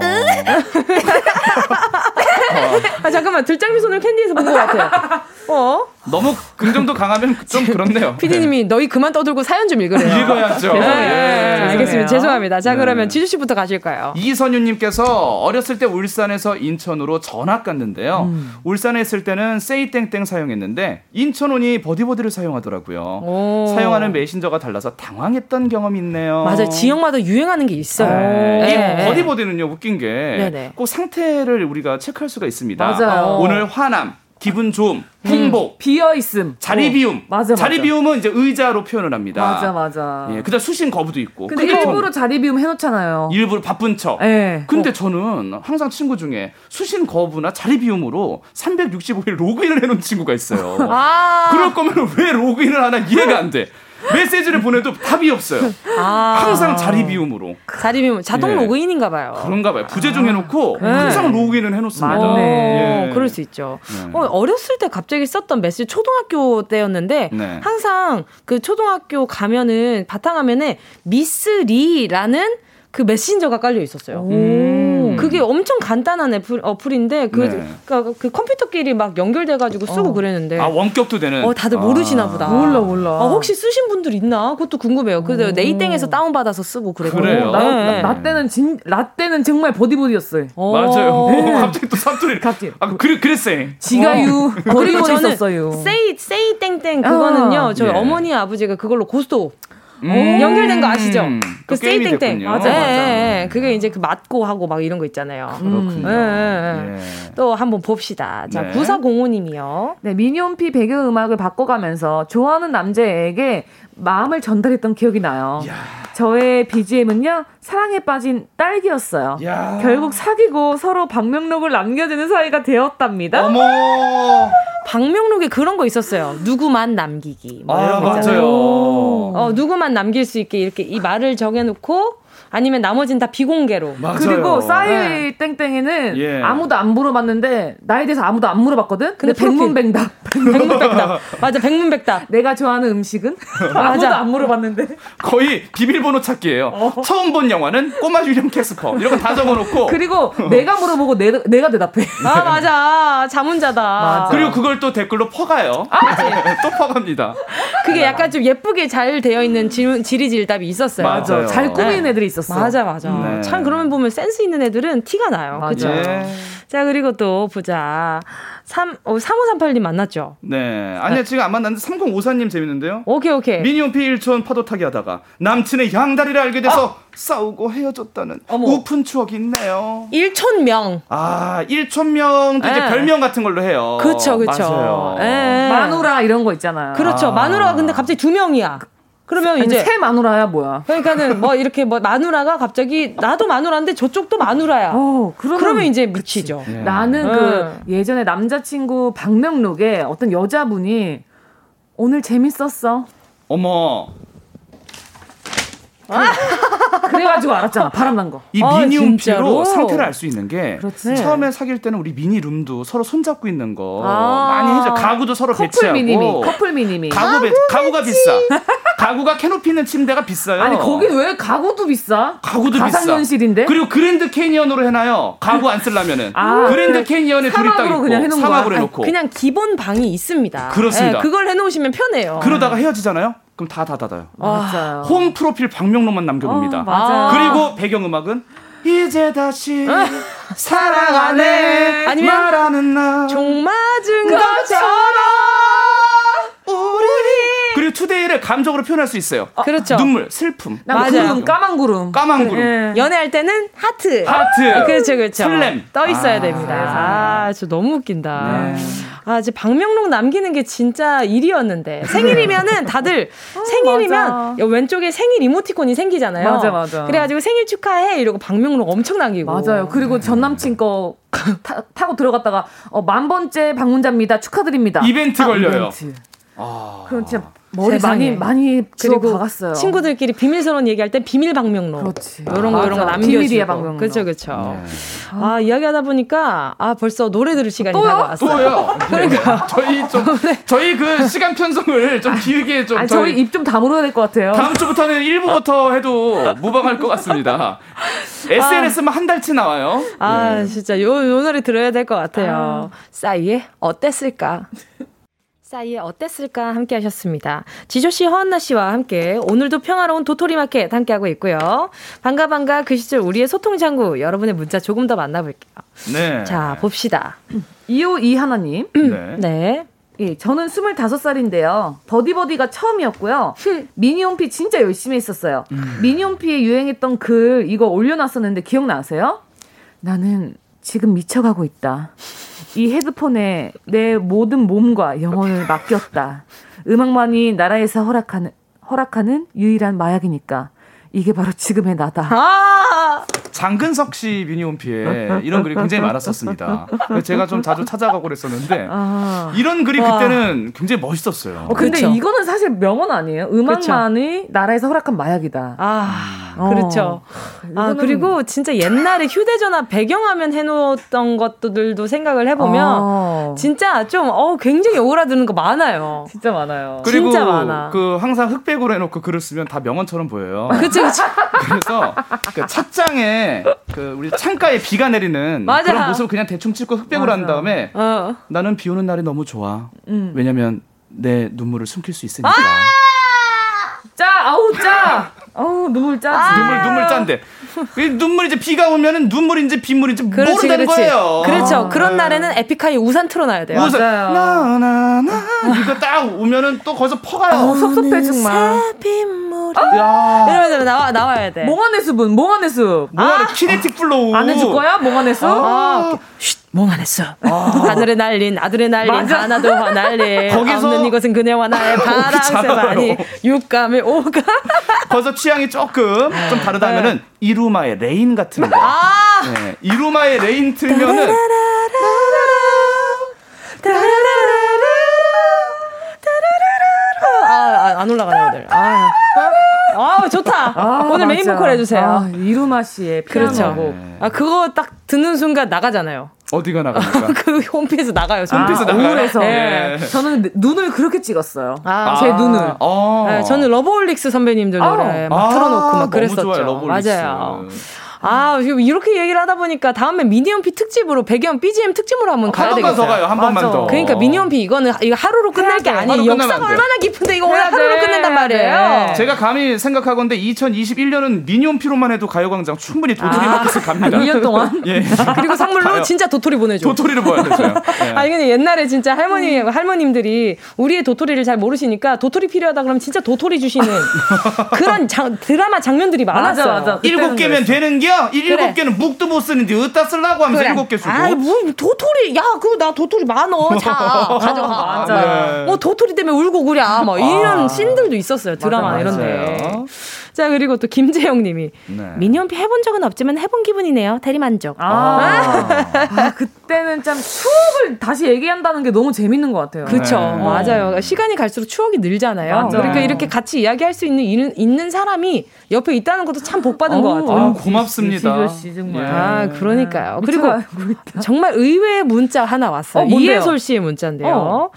아 잠깐만 들장미 손을 캔디에서 본 것 같아. 어? 너무 긍정도 강하면 좀 그렇네요. 피디님이 네. 너희 그만 떠들고 사연 좀 읽으래요. 읽어야죠. 네. 네. 알겠습니다. 죄송합니다. 자 그러면 지주 씨부터 가실까요? 이선유님께서 어렸을 때 울산에서 인천으로 전학 갔는데요. 음. 울산에 있을 때는 세이땡땡 사용했는데 인천온이 버디버디를 사용하더라고요. 오. 사용하는 메신저가 달라서 당황했던 경험이 있네요. 맞아요. 지역마다 유행하는 게 있어요. 네. 이 버디버디는요 웃긴 게 꼭 상태를 우리가 체크할 수가 있습니다. 맞아요. 오늘 화남, 기분 좋음, 행복, 음, 비어 있음, 자리 어. 비움. 맞아, 자리 비움은 이제 의자로 표현을 합니다. 맞아, 맞아. 예, 그다음 수신 거부도 있고. 근데 일부러 자리 비움 해놓잖아요. 일부러 바쁜 척. 예. 근데 어. 저는 항상 친구 중에 수신 거부나 자리 비움으로 365일 로그인을 해놓은 친구가 있어요. 아~ 그럴 거면 왜 로그인을 하나 이해가 안 돼. 메시지를 보내도 답이 없어요. 아~ 항상 자리 비움으로. 자리 비움 자동 예. 로그인인가 봐요. 그런가 봐요. 부재중 해놓고 아~ 항상 로그인을 해놓습니다. 맞네. 예. 그럴 수 있죠. 네. 어, 어렸을 때 갑자기 썼던 메시지 초등학교 때였는데 네. 항상 그 초등학교 가면은 바탕화면에 미스 리라는 그 메신저가 깔려 있었어요. 음. 그게 엄청 간단한 애플, 어플인데 그, 네. 그, 그 컴퓨터끼리 막 연결돼가지고 쓰고 어. 그랬는데 아 원격도 되는. 어 다들 모르시나 보다. 몰라 몰라. 아, 혹시 쓰신 분들 있나? 그것도 궁금해요. 그래서 네이땡에서 다운 받아서 쓰고 그랬고. 그래요. 나, 네. 나, 나, 때는 진 라떼는 정말 보디보디였어요. 어. 맞아요. 네. 갑자기 또 사투리. 갑자기. 아 그래 그랬어요. 지가유 어. 그리고 저는 세이 세이 땡땡 그거는요. 저희 예. 어머니 아버지가 그걸로 고스톱 음~ 연결된 거 아시죠? 음~ 그 세이땡땡 맞아, 맞아. 예, 예. 그게 이제 그 맞고 하고 막 이런 거 있잖아요. 그렇군요. 예, 예. 예. 또 한번 봅시다. 자, 네. 9405님이요. 네, 미니홈피 배경 음악을 바꿔가면서 좋아하는 남자에게 마음을 전달했던 기억이 나요. 야. 저의 BGM은요, 사랑에 빠진 딸기였어요. 야. 결국 사귀고 서로 방명록을 남겨주는 사이가 되었답니다. 어머! 방명록에 그런 거 있었어요. 누구만 남기기. 뭐 아, 맞아요. 어, 누구만 남길 수 있게 이렇게 이 말을 정해놓고 아니면 나머지는 다 비공개로. 맞아요. 그리고 싸이 네. 땡땡이는 예. 아무도 안 물어봤는데 나에 대해서 아무도 안 물어봤거든. 근데 백문백답. 백문백답. 맞아, 백문백답. 내가 좋아하는 음식은 아무도 안 물어봤는데. 거의 비밀번호 찾기예요. 어. 처음 본 영화는 꼬마 유령 캐스퍼 이런 거 다 적어놓고. 그리고 내가 물어보고 내, 내가 대답해. 아 맞아, 자문자답. 맞아. 그리고 그걸 또 댓글로 퍼가요. 아, 또 퍼갑니다. 그게 약간 좀 예쁘게 잘 되어 있는 질, 지리질답이 있었어요. 맞아요. 잘 꾸민 네. 애들이 있었어. 맞아, 맞아. 네. 참 그러면 보면 센스 있는 애들은 티가 나요. 그죠? 네. 자, 그리고 또 보자. 3, 어, 3538님 만났죠? 네. 아니야, 네. 지금 안 만났는데 3054님 재밌는데요? 오케이, 오케이. 미니홈피 1촌 파도 타기 하다가 남친의 양다리를 알게 돼서 어? 싸우고 헤어졌다는 어머. 우픈 추억이 있네요. 1촌명. 아, 1촌명도 이제 네. 별명 같은 걸로 해요. 그쵸. 예. 마누라 이런 거 있잖아요. 그렇죠. 아. 마누라가 근데 갑자기 두 명이야. 그러면 아니, 이제 새 마누라야 뭐야? 그러니까는 뭐 이렇게 뭐 마누라가 갑자기 나도 마누라인데 저쪽도 마누라야. 어, 그러면, 그러면 이제 미치죠. 네. 나는 네. 그 예전에 남자친구 방명록에 어떤 여자분이 오늘 재밌었어. 어머. 그래가지고 알았잖아. 바람난 거. 이 아, 미니홈피로 상태를 알 수 있는 게 그렇지. 처음에 사귈 때는 우리 미니룸도 서로 손잡고 있는 거 아~ 많이 해줘. 가구도 서로 커플 배치하고. 미니미. 커플 미니미. 가구 배, 아, 가구가 비싸. 가구가 캐노피 있는 침대가 비싸요. 아니 거긴 왜 가구도 비싸? 가구도 비싸. 가상현실인데. 그리고 그랜드 캐니언으로 해놔요. 가구 안 쓰려면은. 아, 그랜드 캐니언에 둘이 딱 있고 그냥 해놓은 사막으로 해놓고. 그냥 기본 방이 있습니다. 그렇습니다. 네, 그걸 해놓으시면 편해요. 그러다가 헤어지잖아요. 그럼 다 닫아요. 맞아요. 홈 프로필 방명록만 남겨둡니다. 어, 맞아요. 그리고 배경음악은 이제 다시 사랑하네 아니면 말하는 나 종 맞은 것처럼 그리고 투데이를 감정으로 표현할 수 있어요. 어, 그렇죠. 눈물, 슬픔. 맞아요. 구름, 까만 구름. 까만 구름. 네. 연애할 때는 하트. 하트. 아, 그렇죠, 그렇죠. 설렘. 떠 있어야 아, 됩니다. 아, 저 너무 웃긴다. 네. 아, 이제 방명록 남기는 게 진짜 일이었는데. 생일이면은 다들 어, 생일이면 왼쪽에 생일 이모티콘이 생기잖아요. 맞아, 맞아. 그래가지고 생일 축하해 이러고 방명록 엄청 남기고. 맞아요. 그리고 전 남친 거 타, 고 들어갔다가 어, 만 번째 방문자입니다. 축하드립니다. 이벤트 아, 걸려요. 이벤트. 아. 그럼 진짜 머리 세상에. 많이 많이 그리고 박았어요. 친구들끼리 비밀스러운 얘기할 때 비밀 방명록. 그렇지. 이런 거 이런 거 남겨주고. 비밀이야 방명록. 그렇죠 그렇죠. 네. 아 이야기하다 보니까 아 벌써 노래 들을 시간이 또요? 다가왔어요. 또요? 그러니까 저희 좀 저희 그 시간 편성을 좀 길게 좀. 아니, 저희, 입 좀 다물어야 될 것 같아요. 다음 주부터는 1부부터 해도 무방할 것 같습니다. SNS만 아. 한 달치 나와요. 아 네. 진짜 요, 요 노래 들어야 될 것 같아요. 아. 싸이의 어땠을까? 싸이의 어땠을까 함께 하셨습니다. 지조 씨, 허한나 씨와 함께 오늘도 평화로운 도토리 마켓 함께 하고 있고요. 반가 반가 그 시절 우리의 소통 장구 여러분의 문자 조금 더 만나볼게요. 네. 자, 봅시다. 252 하나 님. 네. 네. 예, 저는 25살인데요. 버디버디가 처음이었고요. 미니홈피 진짜 열심히 했었어요. 음. 미니홈피에 유행했던 글 이거 올려놨었는데 기억나세요? 나는 지금 미쳐가고 있다. 이 헤드폰에 내 모든 몸과 영혼을 맡겼다. 음악만이 나라에서 허락하는 허락하는 유일한 마약이니까 이게 바로 지금의 나다. 아! 장근석 씨 미니홈피에 이런 글이 굉장히 많았었습니다. 제가 좀 자주 찾아가고 그랬었는데 아. 이런 글이 와. 그때는 굉장히 멋있었어요. 어, 근데 그렇죠. 이거는 사실 명언 아니에요? 음악만이 그렇죠. 나라에서 허락한 마약이다. 아, 어. 그렇죠. 아, 그리고 진짜 옛날에 휴대전화 배경화면 해놓았던 것들도 생각을 해보면 아. 진짜 좀, 어, 굉장히 오그라드는 거 많아요. 진짜 많아요. 그리고 진짜 많아. 그 항상 흑백으로 해놓고 글을 쓰면 다 명언처럼 보여요. 그쵸, 그쵸. 그래서 그 책장에 그 우리 창가에 비가 내리는 맞아. 그런 모습을 그냥 대충 찍고 흑백으로 맞아. 한 다음에 어. 나는 비 오는 날이 너무 좋아. 음. 왜냐면 내 눈물을 숨길 수 있으니까. 아! 짜 아우 짜. 아우 눈물 짜지. 아~ 눈물 눈물 짠데. 눈물 이제 비가 오면은 눈물인지 빗물인지 그렇지, 모른다는 그렇지. 거예요. 그렇죠. 아, 그런 네. 날에는 에픽하이 우산 틀어놔야 돼요. 우산. 나나나 이거 딱 오면은 또 거기서 퍼가요. 어, 섭섭해 정말. 아! 이러면서 나와 나와야 돼. 몽환의 숲은 몽환의 숲. 몽환의 아! 키네틱 플로우. 안 해줄 거야 몽환의 숲? 아. 몽환했어. 아. 하늘에 날린 아드레날린 하나도 화날 일 거기서 없는 이곳은 그녀와 나의 파랑새만이 육감의 교감. 거기서 취향이 조금 좀 다르다면은 네. 이루마의 Rain 같은 거. 아~ 네. 이루마의 Rain 틀면은 아, 안 올라가네 오늘. 아. 아 좋다. 아, 오늘 메인 보컬 해주세요. 아, 이루마 씨의 피아노. 그렇죠. 네. 아 그거 딱 듣는 순간 나가잖아요. 어디가 나갑니까? 그 홈피에서 나가요. 홈피에서 아, 나가요. 우울해서. 네. 네. 저는 눈을 그렇게 찍었어요. 아, 제 눈을. 아. 네, 저는 러브홀릭스 선배님들 노래 막 틀어놓고 막 그랬었죠. 좋아요, 맞아요. 아, 이렇게 얘기를 하다 보니까 다음에 미니홈피 특집으로 배경 BGM 특집으로 한번 가야 되겠어요. 한번더 가요. 한 번만 더. 그러니까 미니홈피 이거는 이거 하루로 끝낼 게 아니에요. 역사가 얼마나 깊은데 이거 오늘 하루로 끝낸단 말이에요. 제가 감히 생각하건데 2021년은 미니언피로만 해도 가요광장 충분히 도토리 아, 마켓을 갑니다. 2년 동안. 예. 그리고 선물로 가요. 진짜 도토리 보내줘. 도토리를 보내줘요. 예. 아니 근데 옛날에 진짜 할머니 할머님들이 우리의 도토리를 잘 모르시니까 도토리 필요하다 그러면 진짜 도토리 주시는 그런 장, 드라마 장면들이 많았어요. 맞아, 맞아. 일곱 개면 되는 게 아니야. 일곱 그래. 개는 묵도 못 쓰는데 어디다 쓰려고 하면서 일곱 개 쓰고. 아, 뭐 도토리. 야, 그거 나 도토리 많어. 자, 가져가. 맞아. 네. 뭐 도토리 때문에 울고 그랴. 뭐 이런 아. 씬들도 있었어요. 드라마 이런 데. 자, 그리고 또 김재영 님이 네. 미니홈피 해본 적은 없지만 해본 기분이네요. 대리만족. 아. 아, 그때는 참 추억을 다시 얘기한다는 게 너무 재밌는 것 같아요. 그쵸. 네. 맞아요. 시간이 갈수록 추억이 늘잖아요. 맞아요. 그러니까 이렇게 같이 이야기할 수 있는, 있는 사람이 옆에 있다는 것도 참 복 받은 것 같아요. 아, 고맙습니다. 씨, 정말. 아, 그러니까요. 그리고 정말 의외의 문자 하나 왔어요. 어, 이해솔 씨의 문자인데요. 어.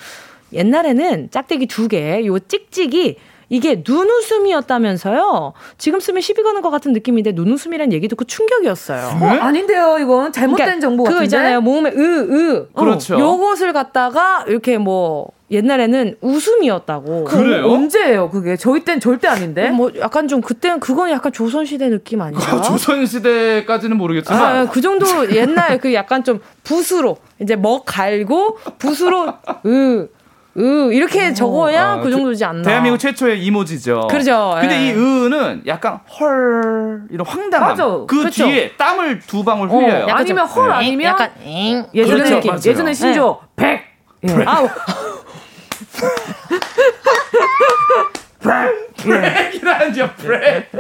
옛날에는 짝대기 두 개, 요 찍찍이 이게 눈웃음이었다면서요? 지금 쓰면 시비 거는 것 같은 느낌인데 눈웃음이란 얘기 듣고 충격이었어요. 어, 아닌데요, 이건 잘못된 그러니까 정보 같은데. 그거 있잖아요, 모음에 으, 으. 그렇죠. 어, 요것을 갖다가 이렇게 뭐 옛날에는 웃음이었다고. 그래요? 언제예요, 그게? 저희 땐 절대 아닌데? 뭐 약간 좀 그때는 그건 약간 조선 시대 느낌 아니에요? 조선 시대까지는 모르겠지만. 아, 그 정도 옛날 그 약간 좀 붓으로 이제 먹 갈고 붓으로 으, 으 이렇게 어, 적어야 아, 그 정도지 않나. 대한민국 최초의 이모지죠. 그렇죠. 근데 예. 이 으는 약간 헐 이런 황당함. 맞아. 그 그렇죠. 뒤에 땀을 두 방울 흘려요. 어, 아니면 헐 네. 아니면 약간 엥 예전에 그렇죠, 예전에 신조 네. 백. 예. 아 우. 브렉이라는요, 브렉.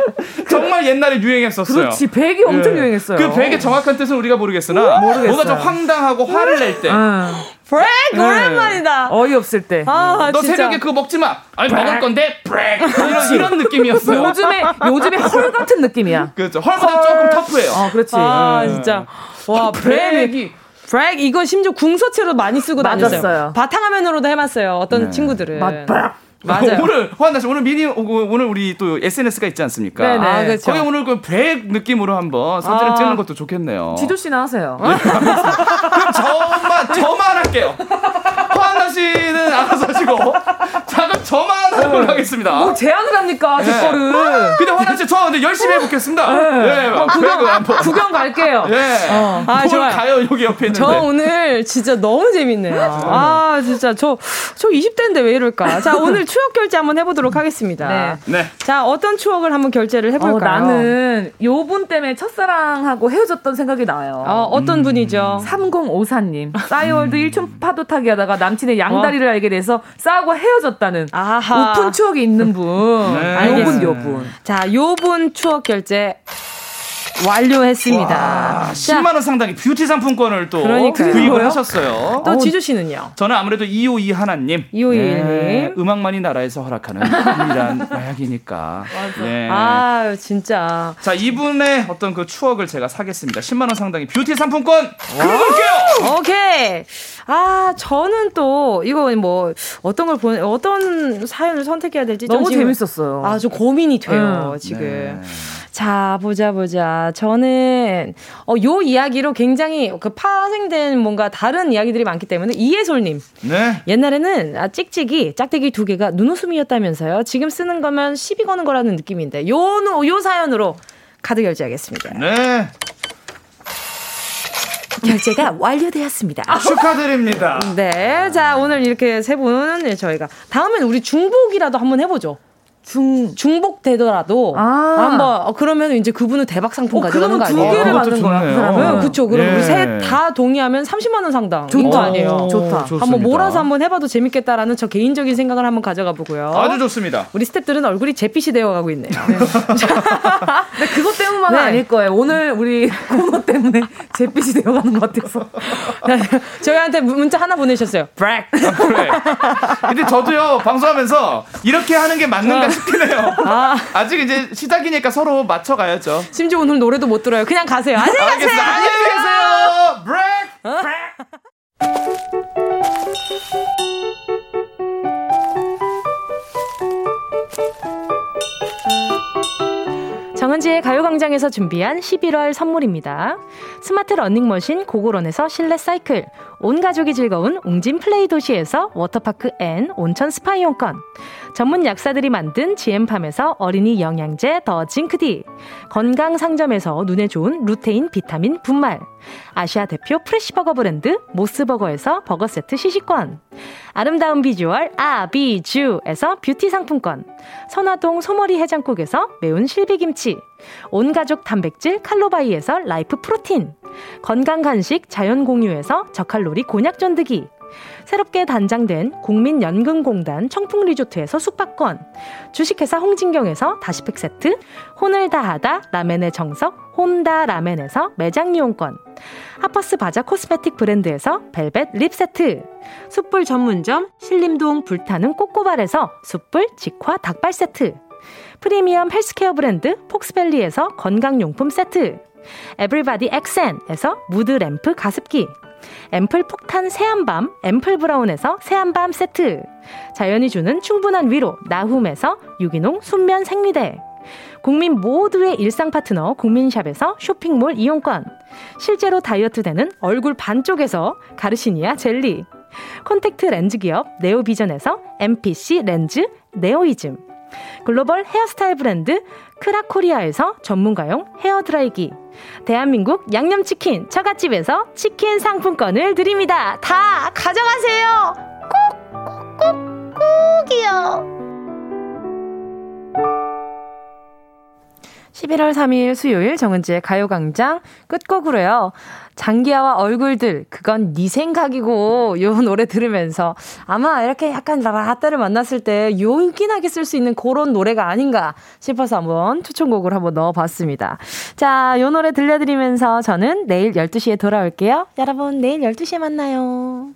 정말 옛날에 유행했었어요. 그렇지, 백이 엄청 예. 유행했어요. 그 백의 정확한 뜻은 우리가 모르겠으나, 모르겠어요. 뭔가 좀 황당하고 화를 낼 때. 음. 뷁 네. 오랜만이다. 어이없을 때. 아, 너 진짜. 새벽에 그거 먹지 마. 아니 뷁. 먹을 건데 뷁. 이런, 이런 느낌이었어요. 요즘에 요즘에 헐 같은 느낌이야. 그렇죠. 헐보다 조금 터프해요. 아, 그렇지. 아, 음. 진짜. 와, 뷁이 뷁 이거 심지어 궁서체로 많이 쓰고 다녔어요. 바탕화면으로도 해봤어요. 어떤 네. 친구들은. 맞, 맞아요. 오늘 화한나 씨 오늘 미니 오늘 우리 또 SNS가 있지 않습니까? 네네. 아, 그렇죠. 거기 오늘 그 뷁 느낌으로 한번 사진을 아, 찍는 것도 좋겠네요. 지조 씨나 하세요. 네, 그럼 저만 저만 할게요. 화한나 씨는 알아서 하시고 저만 하도록 하겠습니다. 뭐 제안을 합니까 제 네. 거를? 근데 화한나 씨저 근데 열심히 해보겠습니다. 네. 네. 어, 구경 구경 갈게요. 네. 어. 아 좋아요. 가요 여기 옆에 있는데. 저 오늘 진짜 너무 재밌네요. 아 진짜 저저 저 20대인데 왜 이럴까? 자 오늘 추억 결제 한번 해보도록 하겠습니다. 네. 네. 자, 어떤 추억을 한번 결제를 해볼까요? 어, 나는 요분 때문에 첫사랑하고 헤어졌던 생각이 나요. 어, 어떤 음. 분이죠? 3054님. 싸이월드 1촌 파도 타기 하다가 남친의 양다리를 어? 알게 돼서 싸우고 헤어졌다는 아하. 오픈 추억이 있는 분. 네. 요분, 요분. 자, 요분 추억 결제 완료했습니다. 와, 10만 원 상당의 뷰티 상품권을 또 그러니까요. 구입을 하셨어요. 또 지주 씨는요? 저는 아무래도 252 하나님. 251님. 네, 음악만이 나라에서 허락하는 유일한 마약이니까. 네. 아 진짜. 자 이분의 어떤 그 추억을 제가 사겠습니다. 10만 원 상당의 뷰티 상품권 긁어볼게요. 오케이. 아 저는 또 이거 뭐 어떤 걸 보내 어떤 사연을 선택해야 될지 너무 재밌었어요. 아좀 고민이 돼요 음. 지금. 네. 자, 보자, 보자. 저는, 어, 요 이야기로 굉장히 그 파생된 뭔가 다른 이야기들이 많기 때문에 이해솔님. 네. 옛날에는 아, 찍찍이, 짝대기 두 개가 눈웃음이었다면서요. 지금 쓰는 거면 시비 거는 거라는 느낌인데, 요, 요 사연으로 카드 결제하겠습니다. 네. 결제가 완료되었습니다. 아, 축하드립니다. 네. 자, 오늘 이렇게 세 분 저희가 다음엔 우리 중복이라도 한번 해보죠. 중 중복 되더라도 아. 한번 어, 그러면 이제 그분은 대박 상품 어, 가져가는 거 아니에요? 두 개를 받는 거야. 그 사람은. 그럼 예. 세다 동의하면 30만 원 상당. 좋다 아니에요. 좋다. 좋습니다. 한번 몰아서 한번 해봐도 재밌겠다라는 저 개인적인 생각을 한번 가져가 보고요. 아주 좋습니다. 우리 스탭들은 얼굴이 잿빛이 되어가고 있네요. 네. 근데 그것 때문만은 네. 아닐 거예요. 오늘 우리 코너 때문에 잿빛이 되어가는 것 같아서. 저희한테 문자 하나 보내셨어요. 브렉. 아, 근데 저도요 방송하면서 이렇게 하는 게 맞는가 싶긴 해요. 아. 아직 이제 시작이니까 서로 맞춰가야죠. 심지어 오늘 노래도 못 들어요. 그냥 가세요. 안녕히 가세요. 안녕히 계세요. 브레이크. 정은지의 가요광장에서 준비한 11월 선물입니다. 스마트 러닝머신 고고런에서 실내 사이클, 온 가족이 즐거운 웅진 플레이 도시에서 워터파크 and 온천 스파 이용권, 전문 약사들이 만든 GM팜에서 어린이 영양제 더 징크디, 건강 상점에서 눈에 좋은 루테인 비타민 분말, 아시아 대표 fresh버거 브랜드 모스버거에서 버거 세트 시식권, 아름다운 비주얼 아비주에서 뷰티 상품권, 선화동 소머리 해장국에서 매운 실비김치, 온가족 단백질 칼로바이에서 라이프 프로틴, 건강 간식 자연 공유에서 저칼로리 곤약 쫀득이, 새롭게 단장된 국민연금공단 청풍리조트에서 숙박권, 주식회사 홍진경에서 다시팩 세트, 혼을 다하다 라멘의 정석 혼다 라멘에서 매장 이용권, 하퍼스 바자 코스메틱 브랜드에서 벨벳 lip 세트, 숯불 전문점 신림동 불타는 꼬꼬발에서 숯불 직화 닭발 세트, 프리미엄 헬스케어 브랜드 폭스밸리에서 건강용품 세트, 에브리바디 엑센에서 무드 램프 가습기, 앰플 폭탄 새한밤 앰플 브라운에서 새한밤 세트. 자연이 주는 충분한 위로 나훔에서 유기농 순면 생리대. 국민 모두의 일상 파트너 국민샵에서 쇼핑몰 이용권. 실제로 다이어트 되는 얼굴 반쪽에서 가르시니아 젤리. 콘택트 렌즈 기업 네오비전에서 MPC 렌즈 네오이즘. 글로벌 헤어스타일 브랜드 크라코리아에서 전문가용 헤어드라이기 대한민국 양념치킨 처갓집에서 치킨 상품권을 드립니다. 다 가져가세요. 꼭, 꼭, 꼭, 꼭이요. 11월 3일 수요일 정은지의 가요광장 끝곡으로요. 장기하와 얼굴들, 그건 네 생각이고, 요 노래 들으면서 아마 이렇게 약간 라떼를 만났을 때 요긴하게 쓸 수 있는 그런 노래가 아닌가 싶어서 한번 추천곡을 한번 넣어봤습니다. 자, 요 노래 들려드리면서 저는 내일 12시에 돌아올게요. 여러분, 내일 12시에 만나요.